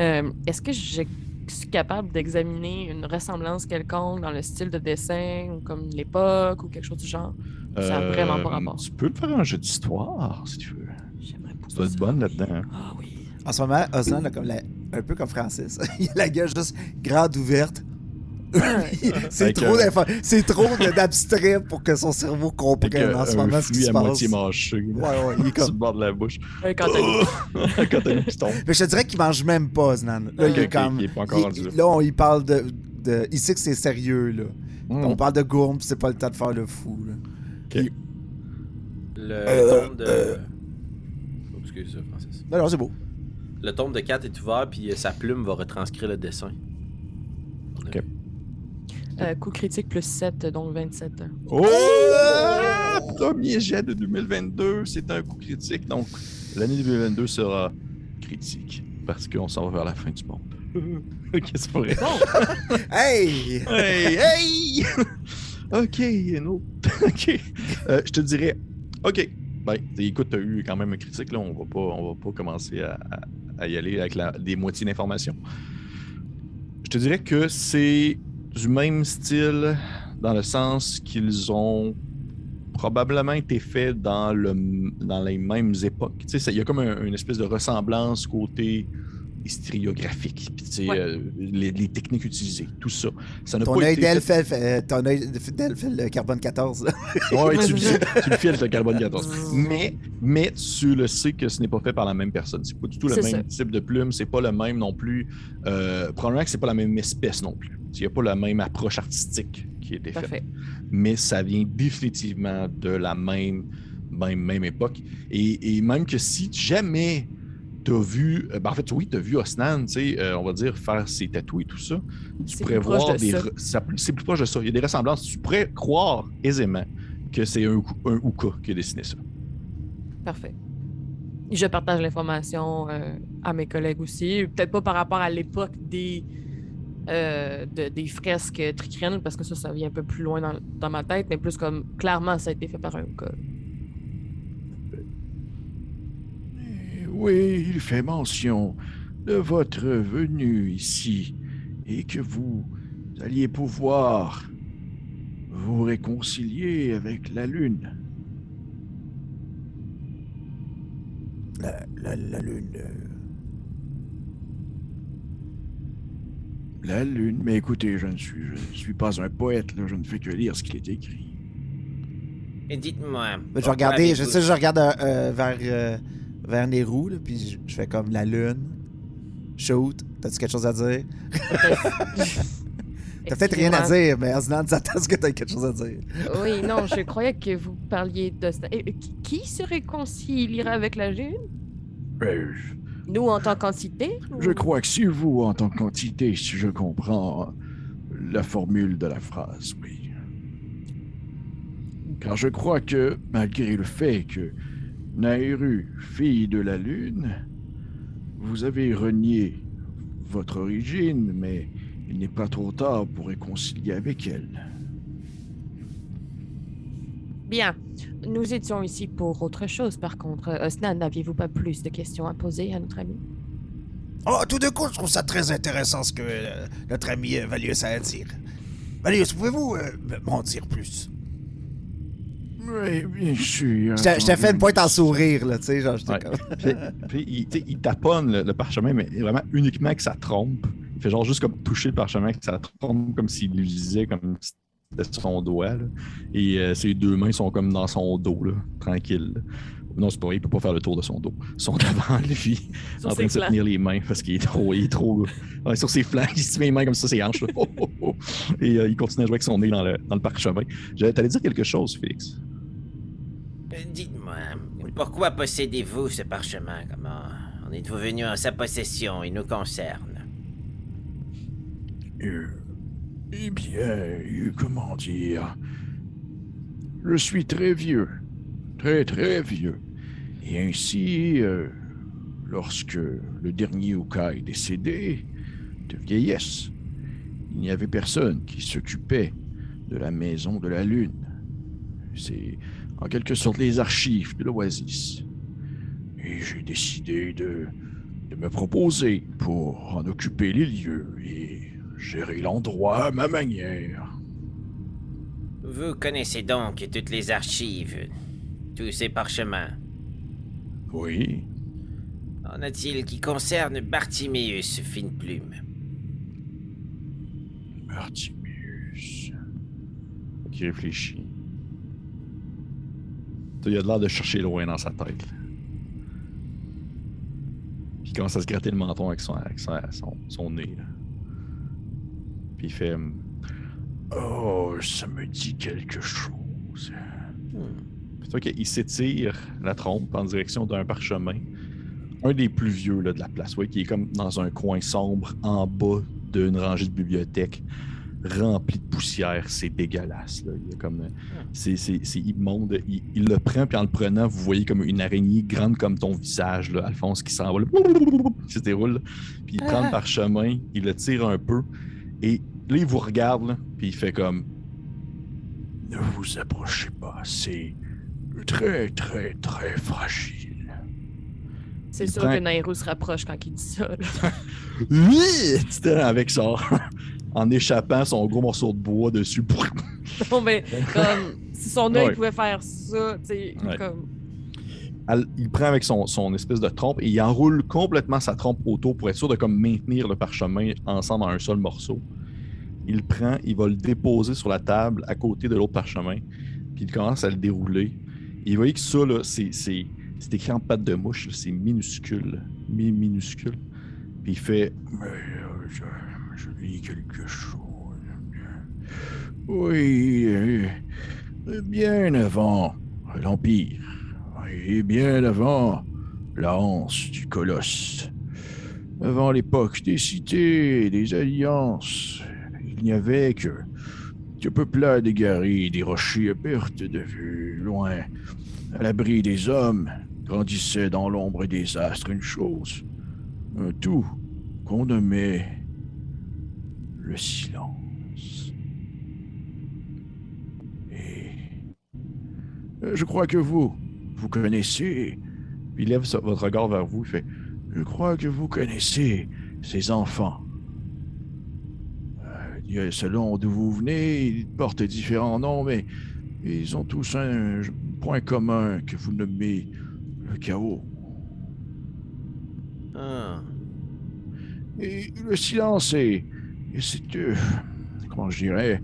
Euh, Est-ce que je suis capable d'examiner une ressemblance quelconque dans le style de dessin, ou comme l'époque, ou quelque chose du genre? Ça a vraiment pas rapport. Euh, Tu peux faire un jeu d'histoire si tu veux. J'aimerais Tu dois être bonne là-dedans. Ah oui. En ce moment, Osnan, a comme la- un peu comme Francis, il a la gueule juste grande ouverte. c'est trop c'est trop d'abstrait pour que son cerveau comprenne en ce un moment ce qui se à passe. moitié mâché. Ouais, ouais, il est Sur le comme. bord de la bouche. Quand t'as- Quand t'as le piston. Mais je te dirais qu'il mange même pas, Osnan. Là, Ok, il est ok, comme. il est pas encore il- rendu là. là, on y parle de, de. Il sait que c'est sérieux, là. Hmm. On parle de gourme, pis c'est pas le temps de faire le fou, là. Le Euh, tombe de. euh. Oh, excuse, Francis. Non, non, c'est beau. Le tombe de 4 est ouvert, puis sa plume va retranscrire le dessin. Ok. Euh, coup critique plus 7, donc 27. Oh! Premier jet de 2022, c'est un coup critique. Donc, l'année 2022 sera critique parce qu'on s'en va vers la fin du monde. ok, c'est vrai. Hey! Hey, hey! ok, autre. ok. Euh, je te dirais, ok. Ben, écoute, t'as eu quand même un critique, là. On va pas, on va pas commencer à, à- à y aller avec la- des moitiés d'informations. Je te dirais que c'est du même style dans le sens qu'ils ont probablement été faits dans, le, dans les mêmes époques. Il y a comme un- une espèce de ressemblance côté historiographique, puis Ouais. euh, les, les techniques utilisées, tout ça. Ça n'a Ton œil d'elfe, fait- ton œil le carbone 14. là. Ouais, tu, tu le files, le carbone 14. Mais, mais tu le sais que ce n'est pas fait par la même personne. C'est pas du tout le même ça. type de plume. C'est pas le même non plus. Euh, probablement que c'est pas la même espèce non plus. Il n'y a pas la même approche artistique qui a été faite. Mais ça vient définitivement de la même, même, même époque. Et, et même que si jamais tu as vu. euh, ben, en fait, oui, tu as vu Osnan, tu sais, euh, on va dire, faire ses tatous et tout ça. Tu pourrais voir de des. re- C'est plus proche de ça. Il y a des ressemblances. Tu pourrais croire aisément que c'est un, un Uka qui a dessiné ça. Parfait. Je partage l'information euh, à mes collègues aussi. Peut-être pas par rapport à l'époque des, euh, de- des fresques tricrines, parce que ça, ça vient un peu plus loin dans, dans ma tête, mais plus comme clairement, ça a été fait par un cas. Eh Oui, il fait mention de votre venue ici et que vous alliez pouvoir vous réconcilier avec la Lune. La, la, la lune. La Lune, mais écoutez, je ne suis, je ne suis pas un poète, là, je ne fais que lire ce qui est écrit. Et dites-moi. Je regarder, je sais, je regarde euh, euh, vers, euh, vers Nehru, là, puis je, je fais comme la lune. Shoot, t'as-tu quelque chose à dire? T'as peut-être rien à dire, mais Osnan s'attend à ce que t'aies quelque chose à dire? Oui, non, je croyais que vous parliez de ça. Et, euh, qui- qui se réconciliera avec la Lune? Euh, Nous en tant qu'entité? je ou- crois que si vous, en tant qu'entité, si je comprends la formule de la phrase, oui. Car je crois que, malgré le fait que Nairu, fille de la Lune, vous avez renié votre origine, mais il n'est pas trop tard pour réconcilier avec elle. Bien. Nous étions ici pour autre chose, par contre. Euh, Osnan, n'aviez-vous pas plus de questions à poser à notre ami? Oh, tout d'un coup, je trouve ça très intéressant ce que euh, notre ami euh, Valius a à dire. Valius, pouvez-vous euh, m'en dire plus? Oui, bien sûr. Je t'ai- fait une pointe en sourire, là, tu sais, genre, j'étais Ouais. comme... Puis, puis il, tu sais, il taponne le, le parchemin, mais vraiment uniquement que ça trompe. Il fait genre juste comme toucher le parchemin, que ça trompe comme s'il l'utilisait comme si c'était son doigt. là. Et euh, ses deux mains sont comme dans son dos, là, tranquille. là. Non, c'est pas vrai, il peut pas faire le tour de son dos. Ils sont devant lui, Sur en train de se tenir les mains parce qu'il est trop. Il est trop ouais, sur ses flancs, il se met les mains comme ça, ses hanches. là. Et euh, il continue à jouer avec son nez dans le, dans le parchemin. T'allais dire quelque chose, Félix? Euh, Dites-moi, pourquoi possédez-vous ce parchemin? Comment en êtes-vous venu en sa possession? Il nous concerne. Euh, eh bien, euh, comment dire? Je suis très vieux. Très, très vieux. Et ainsi, euh, lorsque le dernier Uka est décédé, de vieillesse, il n'y avait personne qui s'occupait de la maison de la Lune. C'est en quelque sorte les archives de l'Oasis. Et j'ai décidé de, de me proposer pour en occuper les lieux et gérer l'endroit à ma manière. Vous connaissez donc toutes les archives, tous ces parchemins. Oui, En a-t-il qui concerne Bartiméus Fine Plume Bartimius. Qui réfléchit. Il a l'air de chercher loin dans sa tête. Puis il commence à se gratter le menton avec son, avec son, son- son nez. là. Puis il fait. Oh, ça me dit quelque chose. Puis toi qu'il s'étire la trompe en direction d'un parchemin. Un des plus vieux là, de la place, ouais, qui est comme dans un coin sombre en bas d'une rangée de bibliothèques remplie de poussière. C'est dégueulasse. Là. Il y a comme, c'est, c'est- c'est immonde. Il, il le prend, puis en le prenant, vous voyez comme une araignée grande comme ton visage, là, Alphonse, qui s'en va, là, qui se déroule. Puis il prend le parchemin, il le tire un peu, et là, il vous regarde, là, puis il fait comme Ne vous approchez pas, c'est très, très, très fragile. C'est Il sûr prend- que Nairo se rapproche quand il dit ça. là. Oui! Avec son. En échappant son gros morceau de bois dessus. non, mais comme si son œil Ouais. pouvait faire ça, tu sais, Ouais. comme. Elle- il prend avec son, son espèce de trompe et il enroule complètement sa trompe autour pour être sûr de comme maintenir le parchemin ensemble en un seul morceau. Il prend, il va le déposer sur la table à côté de l'autre parchemin, puis il commence à le dérouler. Et vous voyez que ça, c'est, écrit en patte de mouche, c'est minuscule. Mi- minuscule. Puis il fait Mais je, lis quelque chose. Oui, euh, bien avant l'Empire, et bien avant la hanse du Colosse, avant l'époque des cités et des alliances, il n'y avait que, que peuplades égarées des rochers à perte de vue, loin, à l'abri des hommes, grandissait dans l'ombre des astres une chose, un tout qu'on nommait le silence. Et je crois que vous, vous connaissez, il lève votre regard vers vous, il fait je crois que vous connaissez ces enfants. Euh, selon d'où vous venez, ils portent différents noms, mais ils ont tous un point commun que vous nommez le chaos. Ah, Et le silence est. et c'est. euh, comment je dirais.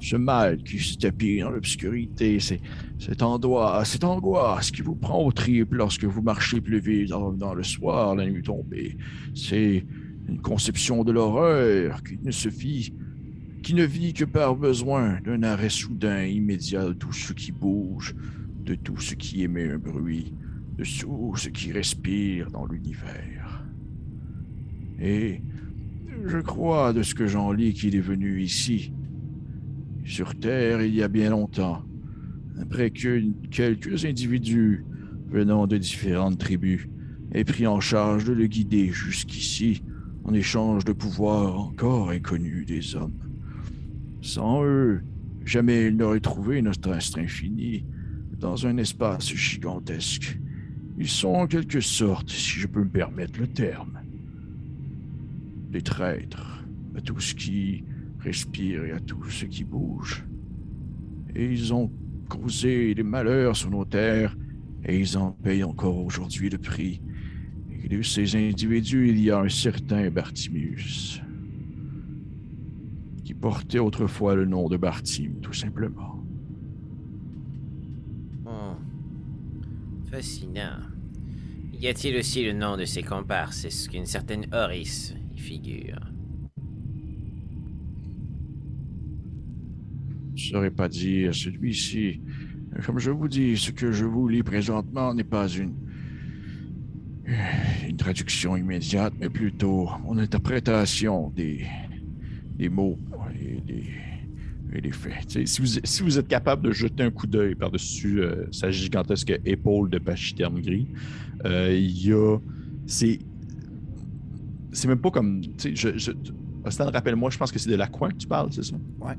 ce mal qui se tapit dans l'obscurité, cette angoisse, cette angoisse qui vous prend au tripes lorsque vous marchez plus vite dans, dans le soir, la nuit tombée. C'est une conception de l'horreur qui ne se vit, qui ne vit que par besoin d'un arrêt soudain, immédiat de tout ce qui bouge, de tout ce qui émet un bruit, de tout ce qui respire dans l'univers. Et je crois, de ce que j'en lis, qu'il est venu ici, sur Terre, il y a bien longtemps, après que quelques individus venant de différentes tribus aient pris en charge de le guider jusqu'ici, en échange de pouvoirs encore inconnus des hommes. Sans eux, jamais il n'aurait trouvé notre astre infini dans un espace gigantesque. Ils sont en quelque sorte, si je peux me permettre le terme, des traîtres à tout ce qui respire et à tout ce qui bouge. Et ils ont causé des malheurs sur nos terres et ils en payent encore aujourd'hui le prix. Et de ces individus, il y a un certain Bartimius qui portait autrefois le nom de Bartim, tout simplement. oh. Fascinant. Y a-t-il aussi le nom de ses comparses? Est-ce qu'une certaine Horis figure Je ne saurais pas dire celui-ci. Comme je vous dis, ce que je vous lis présentement n'est pas une une traduction immédiate, mais plutôt mon interprétation des, des mots et des, et des faits. Si vous, si vous êtes capable de jeter un coup d'œil par-dessus euh, sa gigantesque épaule de pachyderme gris, euh, il y a. C'est. C'est même pas comme. Tu sais, je, je, Stan, rappelle-moi, je pense que c'est de l'aqua que tu parles, c'est ça? Ouais.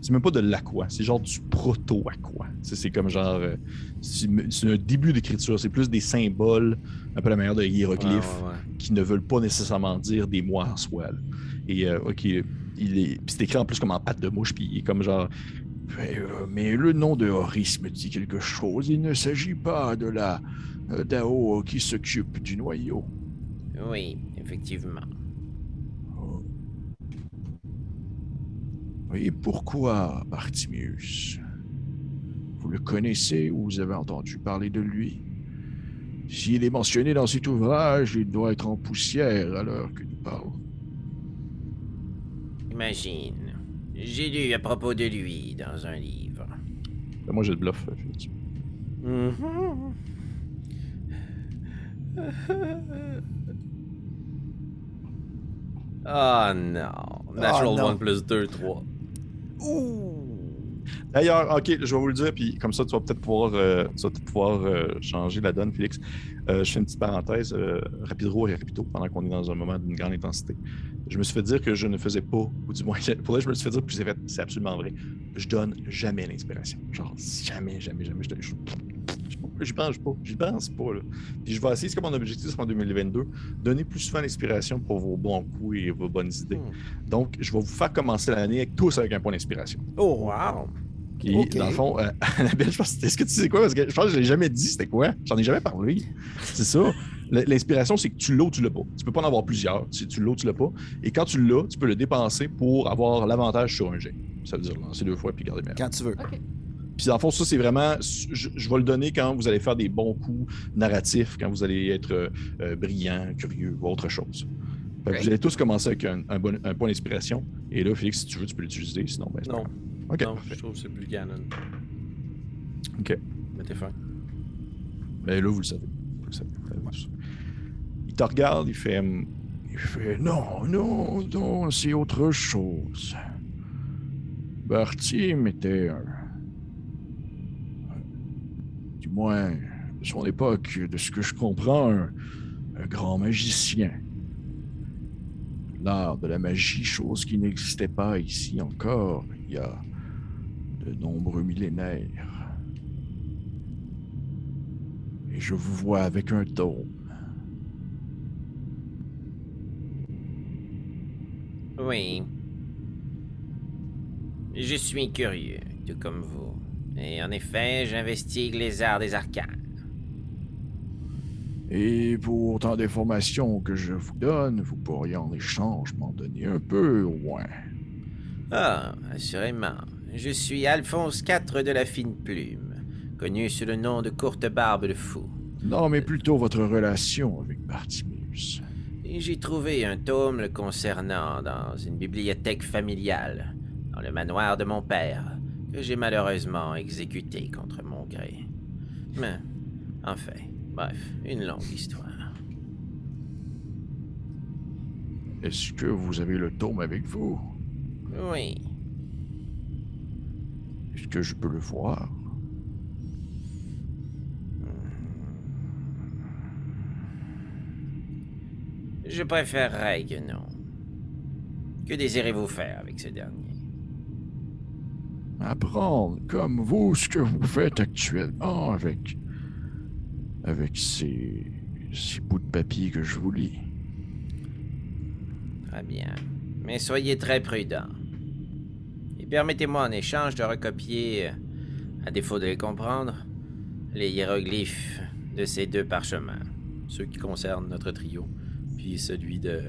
C'est même pas de l'aqua, c'est genre du proto-aqua. C'est comme genre. euh, C'est un début d'écriture, c'est plus des symboles, un peu la manière de hiéroglyphes Ouais, ouais, ouais. qui ne veulent pas nécessairement dire des mots en soi. là. Et euh, ok, il est, puis c'est écrit en plus comme en patte de mouche, puis il est comme genre. Mais, euh, mais le nom de Horis me dit quelque chose. Il ne s'agit pas de la euh, Dao qui s'occupe du noyau. Oui, effectivement. Et pourquoi Bartimius Vous le connaissez ou vous avez entendu parler de lui? S'il est mentionné dans cet ouvrage, il doit être en poussière à l'heure que nous parlons. Imagine. J'ai lu à propos de lui dans un livre. Ben, moi, j'ai le bluff. Félix. Mhm. Ah non. Natural non. 1 plus 2, 3. D'ailleurs, ok, je vais vous le dire, puis comme ça, tu vas peut-être pouvoir, euh, tu vas peut-être pouvoir euh, changer la donne, Félix. Euh, je fais une petite parenthèse, euh, rapido et rapido, pendant qu'on est dans un moment d'une grande intensité. Je me suis fait dire que je ne faisais pas, ou du moins, pour je me suis fait dire, puis c'est absolument vrai. Je donne jamais l'inspiration. Genre, jamais, jamais, jamais. Je, je, je- j'y pense pas, j'y pense pas, là. Puis je vais essayer, c'est comme mon objectif en 2022, donner plus souvent l'inspiration pour vos bons coups et vos bonnes idées. Hmm. Donc, je vais vous faire commencer l'année avec tous avec un point d'inspiration. Oh, wow. Et Ok. dans le fond, euh, Annabelle, je pense que est-ce que tu sais quoi? Parce que je pense que je l'ai jamais dit, c'était quoi? J'en ai jamais parlé. C'est ça. L'inspiration, c'est que tu l'as ou tu l'as pas. Tu peux pas en avoir plusieurs. Si tu l'as ou tu l'as pas. Et quand tu l'as, tu peux le dépenser pour avoir l'avantage sur un jet. Ça veut dire lancer deux fois puis garder meilleur. Quand tu veux. Puis dans le fond, ça, c'est vraiment. Je, je vais le donner quand vous allez faire des bons coups narratifs, quand vous allez être euh, euh, brillant, curieux ou autre chose. Vous allez tous commencer avec un, un bon- un point d'inspiration. Et là, Félix, si tu veux, tu peux l'utiliser. Sinon, ben, pas Non. grave. Ok. non, parfait. je trouve que c'est plus canon. Ok. Mais t'es fin. Mais là, vous le savez. Vous le savez. Il te regarde, il fait. Il fait non, non, non, c'est autre chose. Bartim était un. Du moins, de son époque, de ce que je comprends, un, grand magicien. L'art de la magie, chose qui n'existait pas ici encore il y a de nombreux millénaires. Et je vous vois avec un tome. Oui. Je suis curieux, tout comme vous. Et en effet, j'investigue les arts des arcanes. Et pour autant d'informations que je vous donne, vous pourriez en échange m'en donner un peu au moins. Ah, assurément. Je suis Alphonse IV de la Fine Plume, connu sous le nom de Courte Barbe le Fou. Non, mais plutôt votre relation avec Bartimius. Et J'ai trouvé un tome le concernant dans une bibliothèque familiale, dans le manoir de mon père, que j'ai malheureusement exécuté contre mon gré. Mais, enfin, bref, une longue histoire. Est-ce que vous avez le tome avec vous? Oui, Est-ce que je peux le voir? je préférerais que non. Que désirez-vous faire avec ce dernier? Apprendre, comme vous, ce que vous faites actuellement avec. avec ces. ces bouts de papier que je vous lis. Très bien. Mais soyez très prudent. Et permettez-moi en échange de recopier, euh, à défaut de les comprendre, les hiéroglyphes de ces deux parchemins. Ceux qui concernent notre trio, puis celui de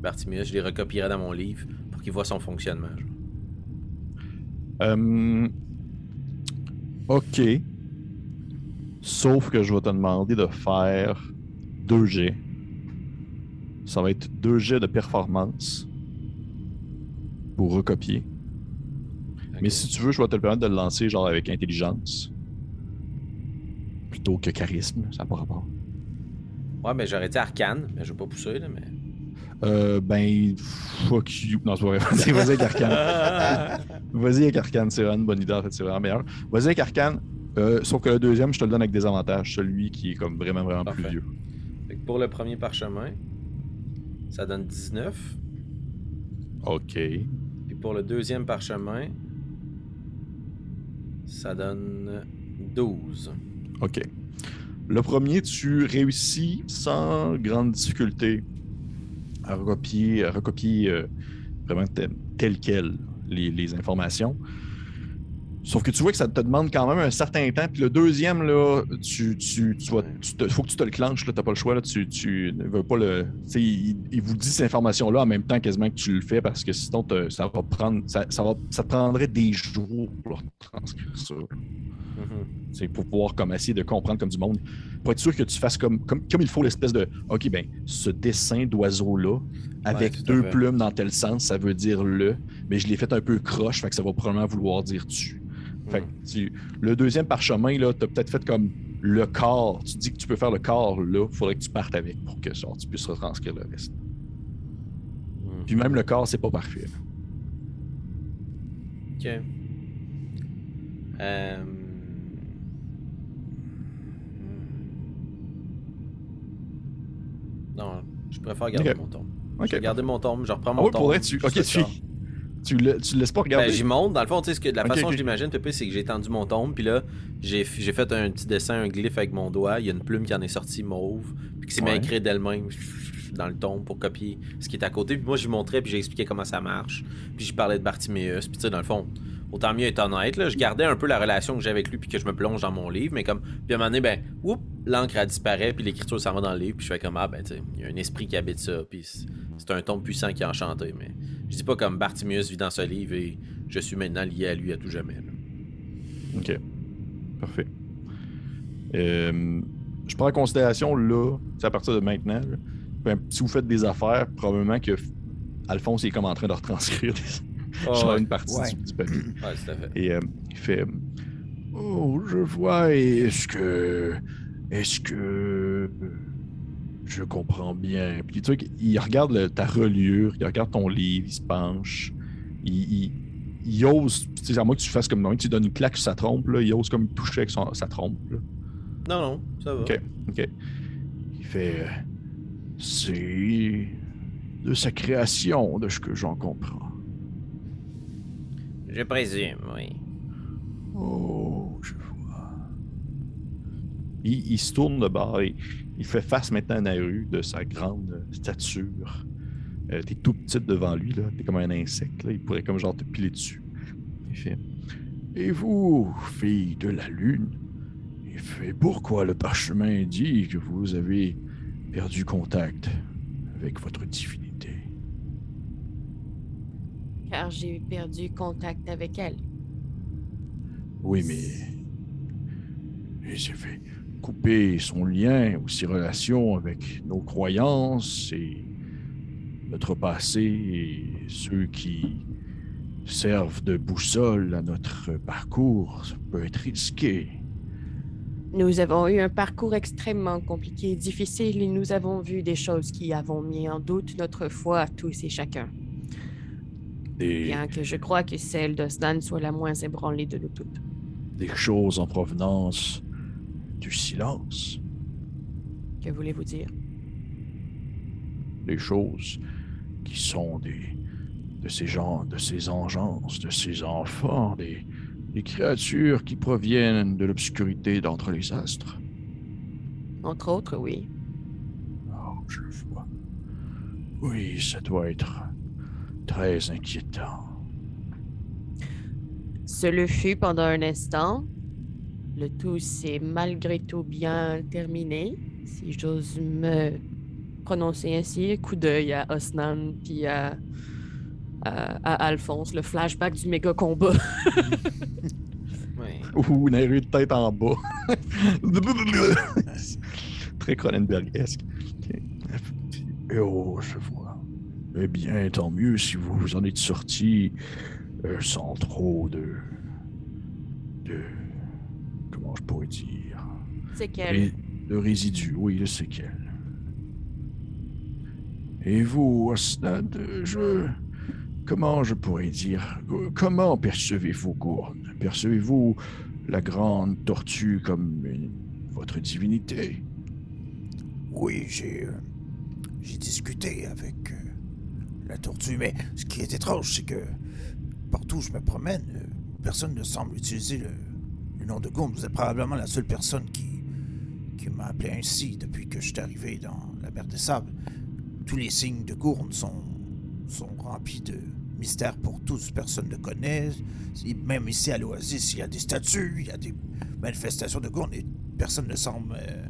Bartimius, je les recopierai dans mon livre pour qu'il voit son fonctionnement. Hum, ok. Sauf que je vais te demander de faire deux jets. Ça va être deux jets de performance pour recopier. Mais si tu veux, je vais te le permettre de le lancer genre avec intelligence. Plutôt que charisme, ça n'a pas rapport. Ouais, mais j'aurais dit arcane, mais je vais pas pousser, là, mais. Euh, ben, fuck you. Non, c'est pas vrai. Avec Arcane. Vas-y avec Arcane, c'est vraiment une bonne idée, en fait, c'est vraiment meilleur. Vas-y avec Arcane, euh, sauf que le deuxième, je te le donne avec des avantages. Celui qui est comme vraiment, vraiment plus vieux. Fait que pour le premier parchemin, ça donne 19. Ok. Puis pour le deuxième parchemin, ça donne 12. Ok. Le premier, tu réussis sans grande difficulté à recopier, à recopier euh, vraiment tel, tel quel les, les informations. Sauf que tu vois que ça te demande quand même un certain temps. Puis le deuxième, là, tu, tu, tu vas, tu te- faut que tu te le clenches, là, t'as pas le choix, là, tu, tu ne veux pas le. Tu sais, il, il vous dit ces informations-là en même temps quasiment que tu le fais parce que sinon, te- ça va prendre. Ça, ça va, ça te prendrait des jours pour transcrire ça. Mhm. C'est pour pouvoir comme essayer de comprendre comme du monde. Pour être sûr que tu fasses comme, comme, comme il faut l'espèce de OK, ben, ce dessin d'oiseau-là, avec deux plumes dans tel sens, ça veut dire le, mais je l'ai fait un peu croche, fait que ça va probablement vouloir dire tu. Fait que tu- le deuxième parchemin, là, t'as peut-être fait comme le corps. Tu dis que tu peux faire le corps là, il faudrait que tu partes avec pour que genre, tu puisses retranscrire le reste. Mhm. Puis même le corps, c'est pas parfait. là. Ok. Euh... je préfère garder mon tombe. Je vais garder mon tombe, je reprends Ah mon ouais, tombe. pour tu. Ok, le tu. Tu le, tu le laisses pas regarder. Ben, j'y monte. Dans le fond, tu sais, ce que, de la façon que je l'imagine, Pépé, c'est que j'ai tendu mon tombe, puis là, j'ai fait un petit dessin, un glyphe avec mon doigt. Il y a une plume qui en est sortie mauve, puis qui s'est Ouais. écrire d'elle-même dans le tombe pour copier ce qui est à côté. Puis moi, je lui montrais, puis j'ai expliqué comment ça marche. Puis je parlais de Bartiméus. Puis tu sais, dans le fond, autant mieux être honnête, là, je gardais un peu la relation que j'ai avec lui, puis que je me plonge dans mon livre. Mais comme, puis à un moment donné, ben, l'encre, elle disparaît, puis l'écriture s'en va dans le livre. Puis je fais comme, ah, ben, tu il y a un esprit qui habite ça, puis c'est- un tombe puissant qui est enchanté. Mais je dis pas comme Bartiméus vit dans ce livre et je suis maintenant lié à lui à tout jamais. OK. Parfait. Euh, je prends en considération, là, c'est à partir de maintenant, là, ben, si vous faites des affaires, probablement que Alphonse est comme en train de retranscrire des- Oh, ouais. une partie Ouais. du, du papier. Ouais, tout à fait. Et euh, il fait Oh, je vois. Est-ce que. Est-ce que. Je comprends bien. Puis tu sais, il regarde le- ta reliure, il regarde ton livre, il se penche, il, il, il ose, tu sais, à moins que tu fasses comme moi, tu donnes une claque sur sa trompe, là, il ose comme toucher avec son- sa trompe. là. Non, non, ça va. Ok, ok. Il fait. euh, C'est. de sa création, de ce que j'en comprends. Je présume, oui. Oh, je vois. Il, se tourne de bord et il fait face maintenant à Naru de sa grande stature. Euh, t'es tout petite devant lui, là. T'es comme un insecte, là. Il pourrait comme genre te piler dessus. Il fait Et vous, fille de la lune, il fait pourquoi le parchemin dit que vous avez perdu contact avec votre divinité Car j'ai perdu contact avec elle. Oui, mais il s'est fait couper son lien ou ses relations avec nos croyances et notre passé et ceux qui servent de boussole à notre parcours. Ça peut être risqué. Nous avons eu un parcours extrêmement compliqué et difficile et nous avons vu des choses qui avons mis en doute notre foi à tous et chacun. Des, Bien que je crois que celle d'Osnan soit la moins ébranlée de nous toutes. des choses en provenance du silence. Que voulez-vous dire? Des choses qui sont des de ces gens, de ces engences, de ces enfants, des, des créatures qui proviennent de l'obscurité d'entre les astres. Entre autres, oui. Oh, je vois. Oui, ça doit être très inquiétant. Ce le fut pendant un instant. Le tout s'est malgré tout bien terminé, si j'ose me prononcer ainsi. Coup d'œil à Osnan puis à, à, à Alphonse, le flashback du méga combat. Oui. Ou une rue de tête en bas. Très Cronenbergesque. Oh, je. Eh bien, tant mieux si vous vous en êtes sorti euh, sans trop de. de. comment je pourrais dire? C'est qu'elle. Ré- De résidus, oui, le séquelles. Et vous, Osnad, je. Comment je pourrais dire? Comment percevez-vous Gourne? Percevez-vous la grande tortue comme une- votre divinité? Oui, j'ai. euh, j'ai discuté avec euh, tortue, mais ce qui est étrange, c'est que partout où je me promène, euh, personne ne semble utiliser le, nom de Gourne. Vous êtes probablement la seule personne qui, qui m'a appelé ainsi depuis que je suis arrivé dans la mer des Sables. Tous les signes de Gourne sont, sont remplis de mystères pour tous. Personne ne connaît. Même ici à l'Oasis, il y a des statues, il y a des manifestations de Gourne et personne ne semble. euh,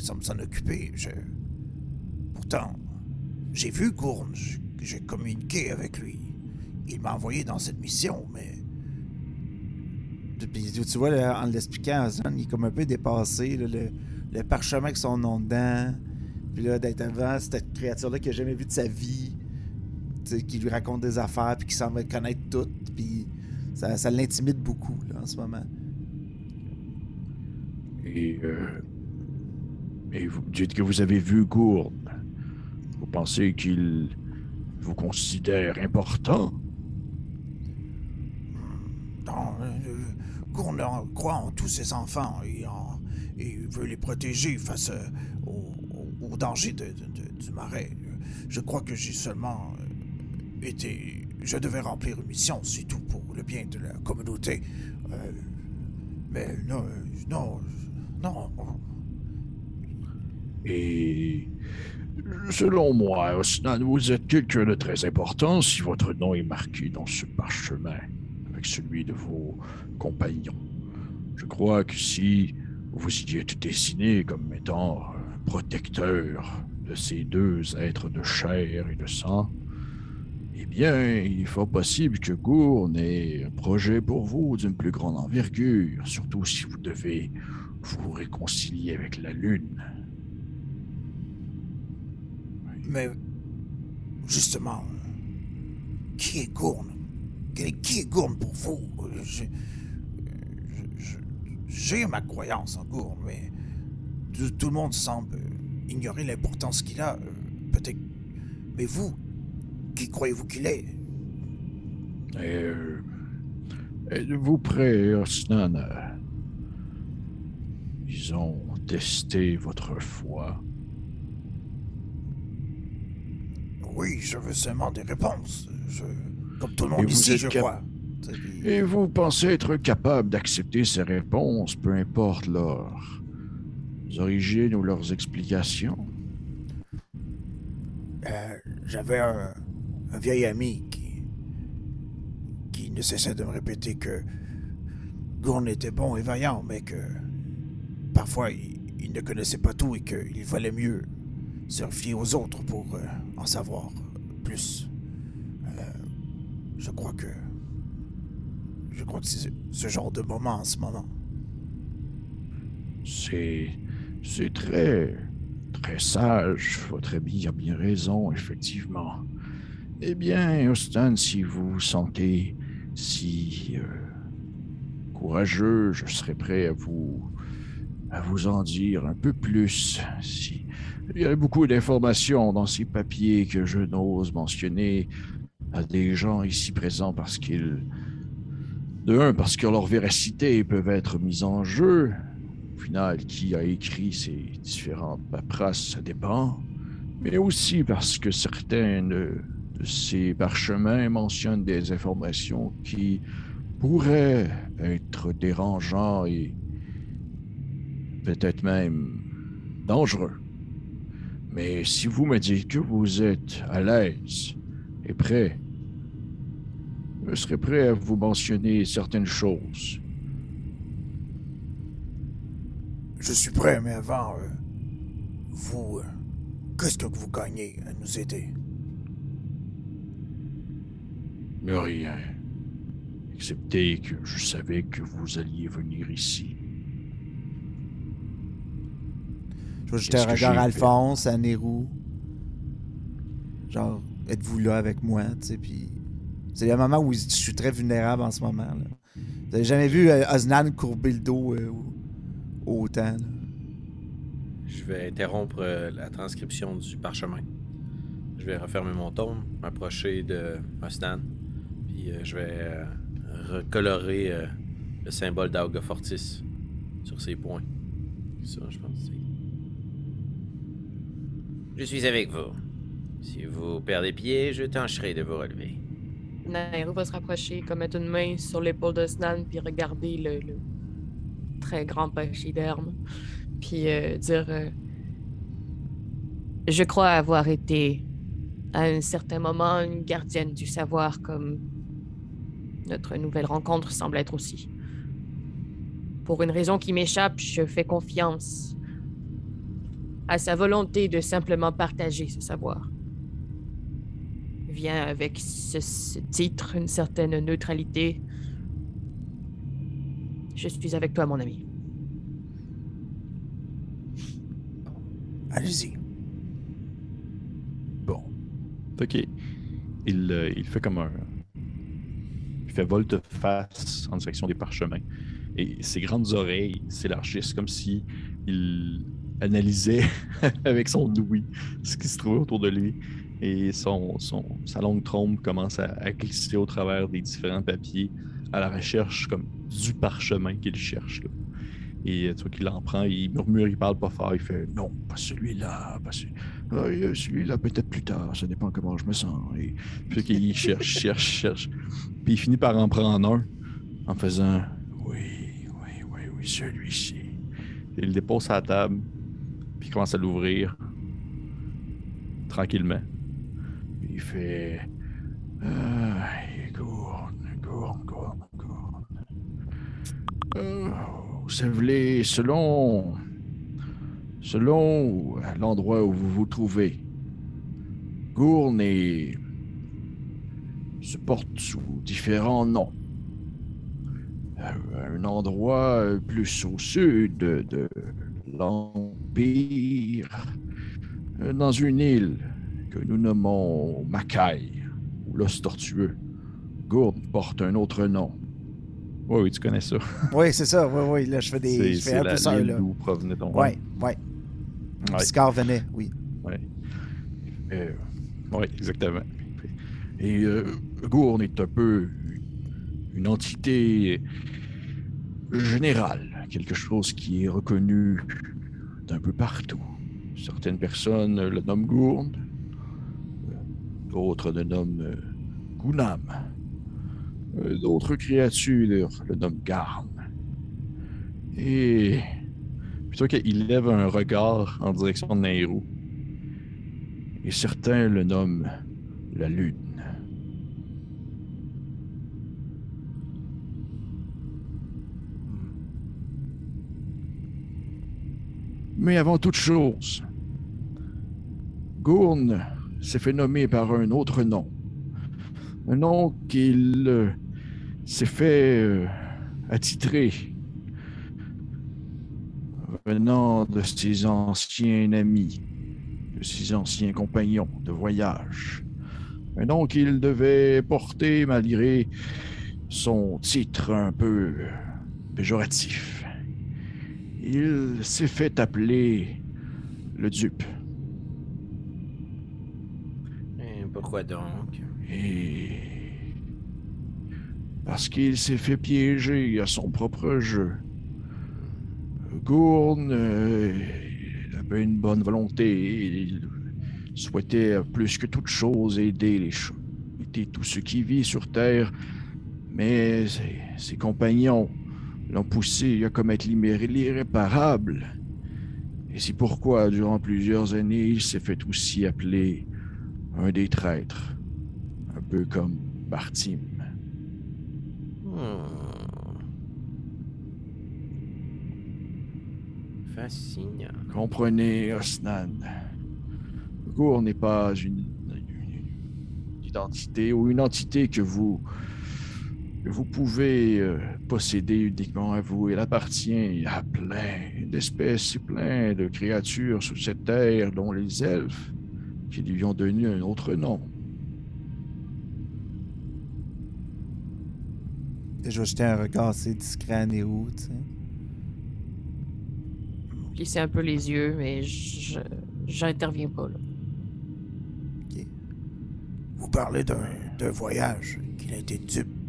semble s'en occuper. Pourtant, j'ai vu Gourne, j- j'ai communiqué avec lui. Il m'a envoyé dans cette mission, mais Puis tu vois, là, en l'expliquant, Ozan, il est comme un peu dépassé. là, le, le parchemin avec son nom dedans. Puis là, d'être avant cette créature-là qu'il n'a jamais vue de sa vie. Qui lui raconte des affaires, puis qui semble connaître toutes. Puis ça, ça l'intimide beaucoup, là, en ce moment. Et, euh, et vous dites que vous avez vu Gourne. Pensez qu'il vous considère important? Non, euh, en- croit en tous ses enfants et, en- et veut les protéger face euh, au, au- au danger de- de- de- du marais. Je crois que j'ai seulement euh, été... Je devais remplir une mission, c'est tout, pour le bien de la communauté. Euh, mais non, non, non, Et selon moi, Osnan, vous êtes quelqu'un de très important si votre nom est marqué dans ce parchemin avec celui de vos compagnons. Je crois que si vous y êtes dessiné comme étant protecteur de ces deux êtres de chair et de sang, eh bien, il est fort possible que Gourne ait un projet pour vous d'une plus grande envergure, surtout si vous devez vous réconcilier avec la Lune. Mais justement, qui est Gourne? Qui est Gourne pour vous? J'ai ma croyance en Gourne, mais tout, le monde semble ignorer l'importance qu'il a. euh, Peut-être. Mais vous, qui croyez-vous qu'il est? Euh, Êtes-vous prêt, Osnan, à, disons, tester votre foi? Oui, je veux seulement des réponses. Je... Comme tout le monde ici, je cap- crois. Et vous pensez être capable d'accepter ces réponses, peu importe leurs origines ou leurs explications? Euh, J'avais un, un vieil ami qui, qui ne cessait de me répéter que Gourne était bon et vaillant, mais que parfois il, il ne connaissait pas tout et qu'il valait mieux se refier aux autres pour euh, en savoir plus. Euh, je crois que je crois que c'est ce- genre de moment en ce moment. C'est. C'est très. très sage. Votre ami a bien raison, effectivement. Eh bien, Austin, si vous vous sentez si. euh, courageux, je serais prêt à vous. à vous en dire un peu plus. Si. Il y a beaucoup d'informations dans ces papiers que je n'ose mentionner à des gens ici présents parce qu'ils. De un, parce que leur véracité peuvent être mise en jeu, au final, qui a écrit ces différentes paperasses, ça dépend. Mais aussi parce que certains de ces parchemins mentionnent des informations qui pourraient être dérangeants et peut-être même dangereux. Mais si vous me dites que vous êtes à l'aise et prêt, je serais prêt à vous mentionner certaines choses. Je suis prêt, mais avant, euh, vous, euh, qu'est-ce que vous gagnez à nous aider? Mais rien. excepté que je savais que vous alliez venir ici. Je vais jeter un regard? Alphonse, à Nérou? Genre, êtes-vous là avec moi, tu sais, puis... C'est un moment où je suis très vulnérable en ce moment, là. Vous avez jamais vu euh, Osnan courber le dos euh, au- autant, là? Je vais interrompre euh, la transcription du parchemin. Je vais refermer mon tome, m'approcher de Osnan, puis euh, je vais euh, recolorer euh, le symbole d'Auga Fortis sur ses poings. Ça, je pense. c'est- Je suis avec vous. Si vous perdez pied, je tâcherai de vous relever. Nairo va se rapprocher, comme mettre une main sur l'épaule de Snan, puis regarder le, très grand pachyderme, puis euh, dire euh, Je crois avoir été, à un certain moment, une gardienne du savoir, comme notre nouvelle rencontre semble être aussi. Pour une raison qui m'échappe, je fais confiance à sa volonté de simplement partager ce savoir vient avec ce, ce titre une certaine neutralité. Je suis avec toi, mon ami. Allez-y. Bon. OK. Il, euh, il fait comme un. Il fait volte-face en direction des parchemins. Et ses grandes oreilles s'élargissent comme si il analysait avec son ouïe ce qui se trouvait autour de lui. Et son, son, sa longue trompe commence à, à glisser au travers des différents papiers à la recherche comme du parchemin qu'il cherche. là. Et euh, tu vois qu'il en prend, il murmure, il parle pas fort, il fait Non, pas celui-là, pas celui Ah, euh, celui-là peut-être plus tard, ça dépend comment je me sens. Et Puis qu'il cherche, cherche, cherche. Puis il finit par en prendre un en faisant. oui, oui, oui, oui, celui-ci. Il le dépose à la table, puis il commence à l'ouvrir tranquillement. Il fait. Ah, gourde, gourde, gourde, gourde. Euh, vous savez, selon. Selon l'endroit où vous vous trouvez, Gourne se porte sous différents noms. Euh, Un endroit plus au sud de, de euh, dans une île que nous nommons Macaille, ou l'os tortueux. Gourde porte un autre nom. Oui, oui, tu connais ça. Oui, c'est ça. Oui, oui. Là, je fais des. C'est Je fais un la peu ça, là. d'où provenait ton Ouais, ouais. Ouais. Scar venait, oui. Euh, Oui, exactement. et euh, Gourne est un peu une entité générale, quelque chose qui est reconnu d'un peu partout. Certaines personnes le nomment Gourne, d'autres le nomment euh, Gunam, Euh, d'autres créatures le nomment Garn. Et plutôt qu'il lève un regard en direction de Nairou. et certains le nomment la Lune. Mais avant toute chose, Gourne s'est fait nommer par un autre nom. Un nom qu'il euh, s'est fait euh, attitrer venant de ses anciens amis, de ses anciens compagnons de voyage. Un nom qu'il devait porter malgré son titre un peu péjoratif. Il s'est fait appeler le dupe. Et pourquoi donc? Et parce qu'il s'est fait piéger à son propre jeu. Gourne euh, il avait une bonne volonté. Il souhaitait plus que toute chose aider les aider tout ce qui vit sur Terre. Mais ses, ses compagnons l'ont poussé à commettre l'irré- l'irréparable. Et c'est pourquoi, durant plusieurs années, il s'est fait aussi appeler un des traîtres. Un peu comme Bartim. Hmm. Fascinant. Comprenez, Osnan. Gour n'est pas une, une identité ou une entité que vous vous pouvez euh, posséder uniquement à vous. Elle appartient à plein d'espèces et plein de créatures sur cette terre, dont les elfes, qui lui ont donné un autre nom. Je vais jeter un regard assez discret à Néo, tu sais. Un peu les yeux, mais je j'interviens pas là. Vous parlez d'un d'un voyage qu'il a été dupe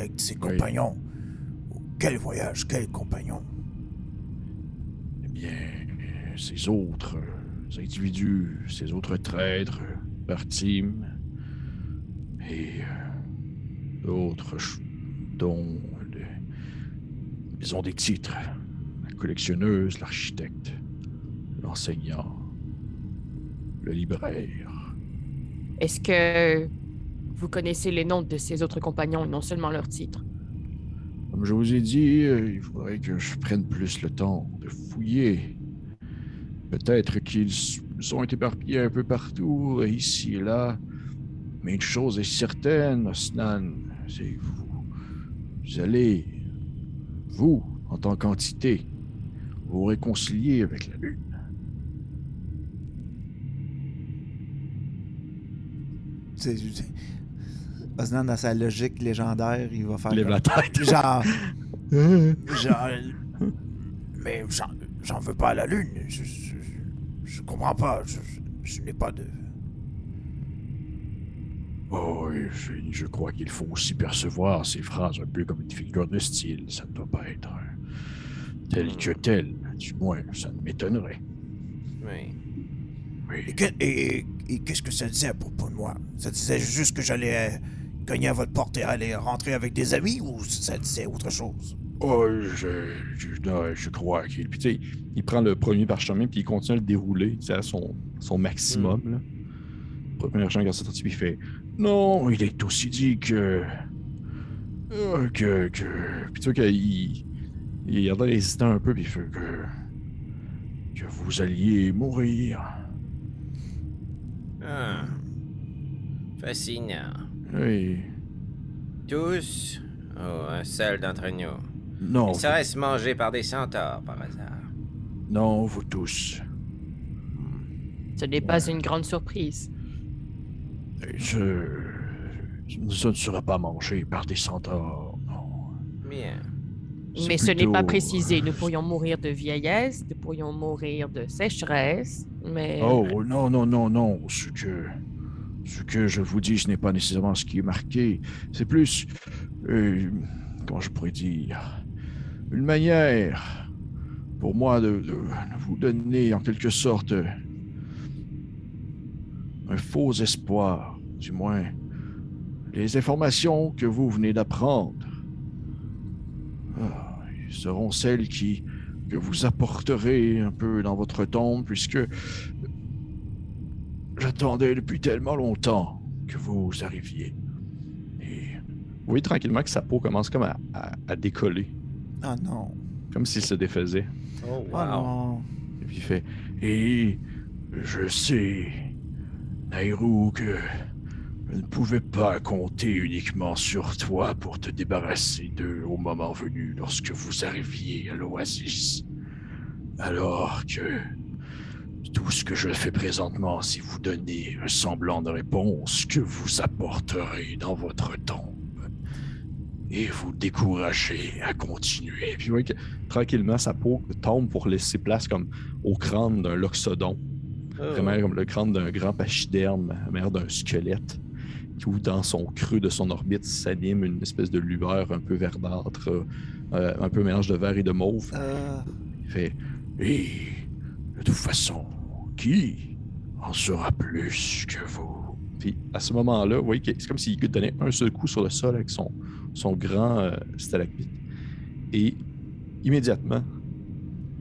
avec ses compagnons. Quel voyage, quel compagnon Eh bien, ces autres individus, ces autres traîtres, Bartim et euh, d'autres, dont ils ont des titres. La collectionneuse, l'architecte, l'enseignant, le libraire. Est-ce que vous connaissez les noms de ces autres compagnons et non seulement leurs titres? Comme je vous ai dit, euh, il faudrait que je prenne plus le temps de fouiller. Peut-être qu'ils sont éparpillés un peu partout, ici et là. Mais une chose est certaine, Osnan, c'est que vous, vous allez, vous, en tant qu'entité, vous réconcilier avec la Lune. Osnan, dans sa logique légendaire, il va faire. Lève comme- la tête. Genre, Genre, mais j'en, veux pas à la lune. Je, je, je comprends pas. Je, je- je n'ai pas de. Oh, oui, je, je crois qu'il faut aussi percevoir ces phrases un peu comme une figure de style. Ça ne doit pas être tel que tel. Du moins, ça ne m'étonnerait. Oui. Oui. Et, que- et- et qu'est-ce que ça disait à propos de moi? Ça disait juste que j'allais euh, cogner à votre porte et aller rentrer avec des amis ou ça disait autre chose? Oh, je, je, non, je crois qu'il. Puis tu sais, il prend le premier parchemin puis il continue à le dérouler tu sais, à son, son maximum. Là. Le premier parchemin quand c'est sorti, puis il fait Non, il est aussi dit que. euh, que. que. Puis tu vois qu'il il a l'air hésitant un peu, puis il fait que. que vous alliez mourir. Ah. Fascinant. Oui. Tous? Ou un seul d'entre nous Non, Ils seraient mangés par des centaures par hasard? vous- non, vous tous. Ce n'est pas une grande surprise. Je. Ça ne sera pas mangé par des centaures, non. Bien. Mais ce n'est pas précisé. Nous pourrions mourir de vieillesse, nous pourrions mourir de sécheresse, mais Oh, non, non, non, non. Ce que, ce que je vous dis, ce n'est pas nécessairement ce qui est marqué. C'est plus, euh, comment je pourrais dire, une manière pour moi de, vous donner en quelque sorte un faux espoir, du moins. Les informations que vous venez d'apprendre ah, seront celles qui que vous apporterez un peu dans votre tombe, puisque j'attendais depuis tellement longtemps que vous arriviez. Et Vous voyez tranquillement que sa peau commence comme à, à- à décoller, Ah non. comme s'il se défaisait. Oh, Oh non. Et puis il fait Et je sais, Nairou, que je ne pouvais pas compter uniquement sur toi pour te débarrasser d'eux au moment venu lorsque vous arriviez à l'oasis. Alors que tout ce que je fais présentement, c'est vous donner un semblant de réponse que vous apporterez dans votre tombe et vous décourager à continuer. Puis vous voyez que tranquillement, sa peau tombe pour laisser place comme au crâne d'un loxodon. Oh. Vraiment comme le crâne d'un grand pachyderme, mère d'un squelette, où dans son creux de son orbite s'anime une espèce de lueur un peu verdâtre, euh, un peu mélange de vert et de mauve. Euh, Il fait Et de toute façon, qui en saura plus que vous? Puis à ce moment-là, vous voyez que c'est comme s'il donnait un seul coup sur le sol avec son, son grand euh, stalagmite. Et immédiatement,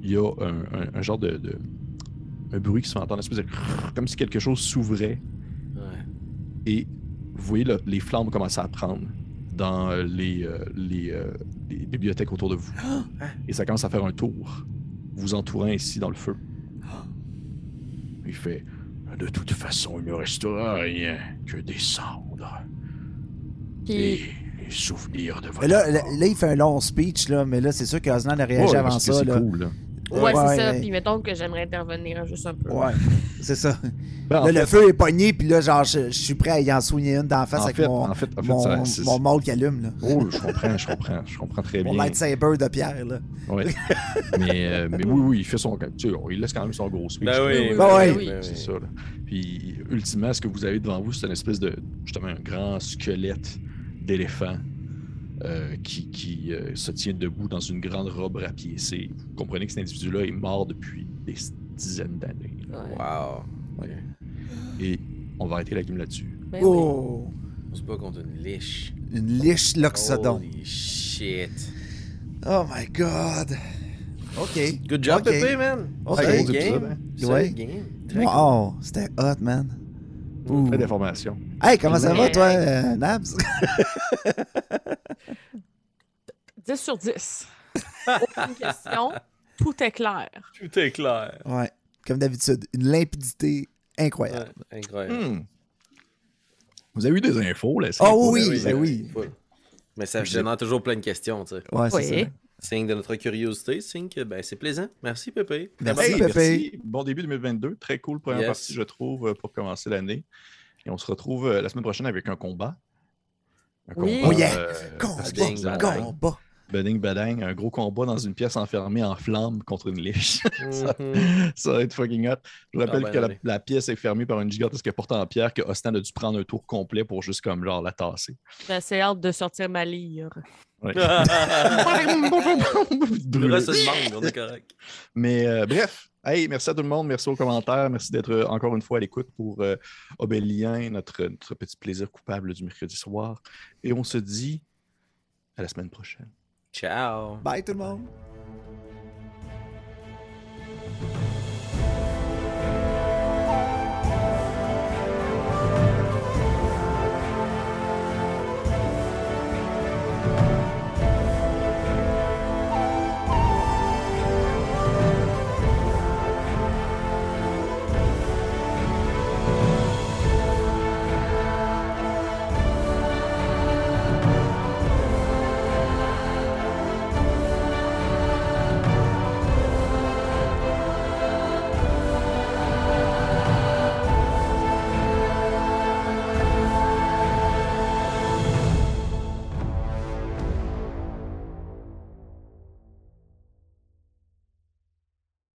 il y a un, un- un genre de, de- un bruit qui se fait entendre, espèce de comme si quelque chose s'ouvrait. Ouais. Et vous voyez là, les flammes commencer à prendre dans euh, les, euh, les, euh, les bibliothèques autour de vous. Et ça commence à faire un tour, vous entourant ici dans le feu. Il fait De toute façon, il ne restera rien que des cendres. Et les souvenirs de votre Mais là, là, enfance. là, il fait un long speech, là, mais là, c'est sûr qu'Osnan a réagi Ouais, avant ça. c'est cool, là. Ouais, Ouais, c'est ça. ouais. Puis mettons que j'aimerais intervenir juste un peu. Ouais, c'est ça. Ben, en là, le fait- feu est pogné, puis là, genre, je, je suis prêt à y en soigner une d'en face En avec fait, mon, en fait, en fait, mon, mon mâle qui allume, là. Oh, je comprends, je comprends, je comprends très Mon bien. lightsaber de pierre, là. Ouais. mais, euh, mais oui, oui, il fait son. Tu sais, il laisse quand même son gros speech. Ben oui, Ben ouais. oui. C'est ça. Là. Puis, ultimement, ce que vous avez devant vous, c'est une espèce de. Justement, un grand squelette d'éléphant euh, qui, qui euh, se tient debout dans une grande robe rapiécée. Vous comprenez que cet individu-là est mort depuis des dizaines d'années. Ouais. Wow. Et on va arrêter la game là-dessus. Ben oui. Oh! On se bat contre une liche. Une liche loxodon. Holy shit. Oh my god! OK. Good job, Ok. Pépé, man. Ok. Game. Solid Ouais. game. Très cool. Wow! C'était hot, man. Plein d'informations. Hey, comment ça va, toi, euh, Nabs? 10 sur 10. Aucune question. Tout est clair. Tout est clair. Ouais, comme d'habitude, une limpidité incroyable. Ouais, incroyable. Hmm. Vous avez eu des infos, là? c'est Oh cool. oui, ben oui. Full. Mais ça génère toujours plein de questions, tu sais. Ouais, c'est Oui. ça. Signe de notre curiosité, signe que ben, c'est plaisant. Merci, Pépé. Merci, Hey. Pépé. merci. Bon début 2022. Très cool première Yes. partie, je trouve, euh, pour commencer l'année. Et on se retrouve euh, la semaine prochaine avec un combat. Un Oui. Oh yeah. euh, Combat, combat. Un gros combat dans une pièce enfermée en flammes contre une liche. ça, Mhm. ça va être fucking hot. Je vous rappelle Ah, ben, que la, pièce est fermée par une gigantesque porte en pierre que Austin a dû prendre un tour complet pour juste comme genre la tasser. J'ai assez hâte de sortir ma lyre. Ouais. Le reste du monde, on est correct. Mais euh, bref, hey, merci à tout le monde, merci aux commentaires, merci d'être euh, encore une fois à l'écoute pour euh, Obélien, notre, notre petit plaisir coupable du mercredi soir. Et on se dit à la semaine prochaine. Ciao. Bye tout le monde.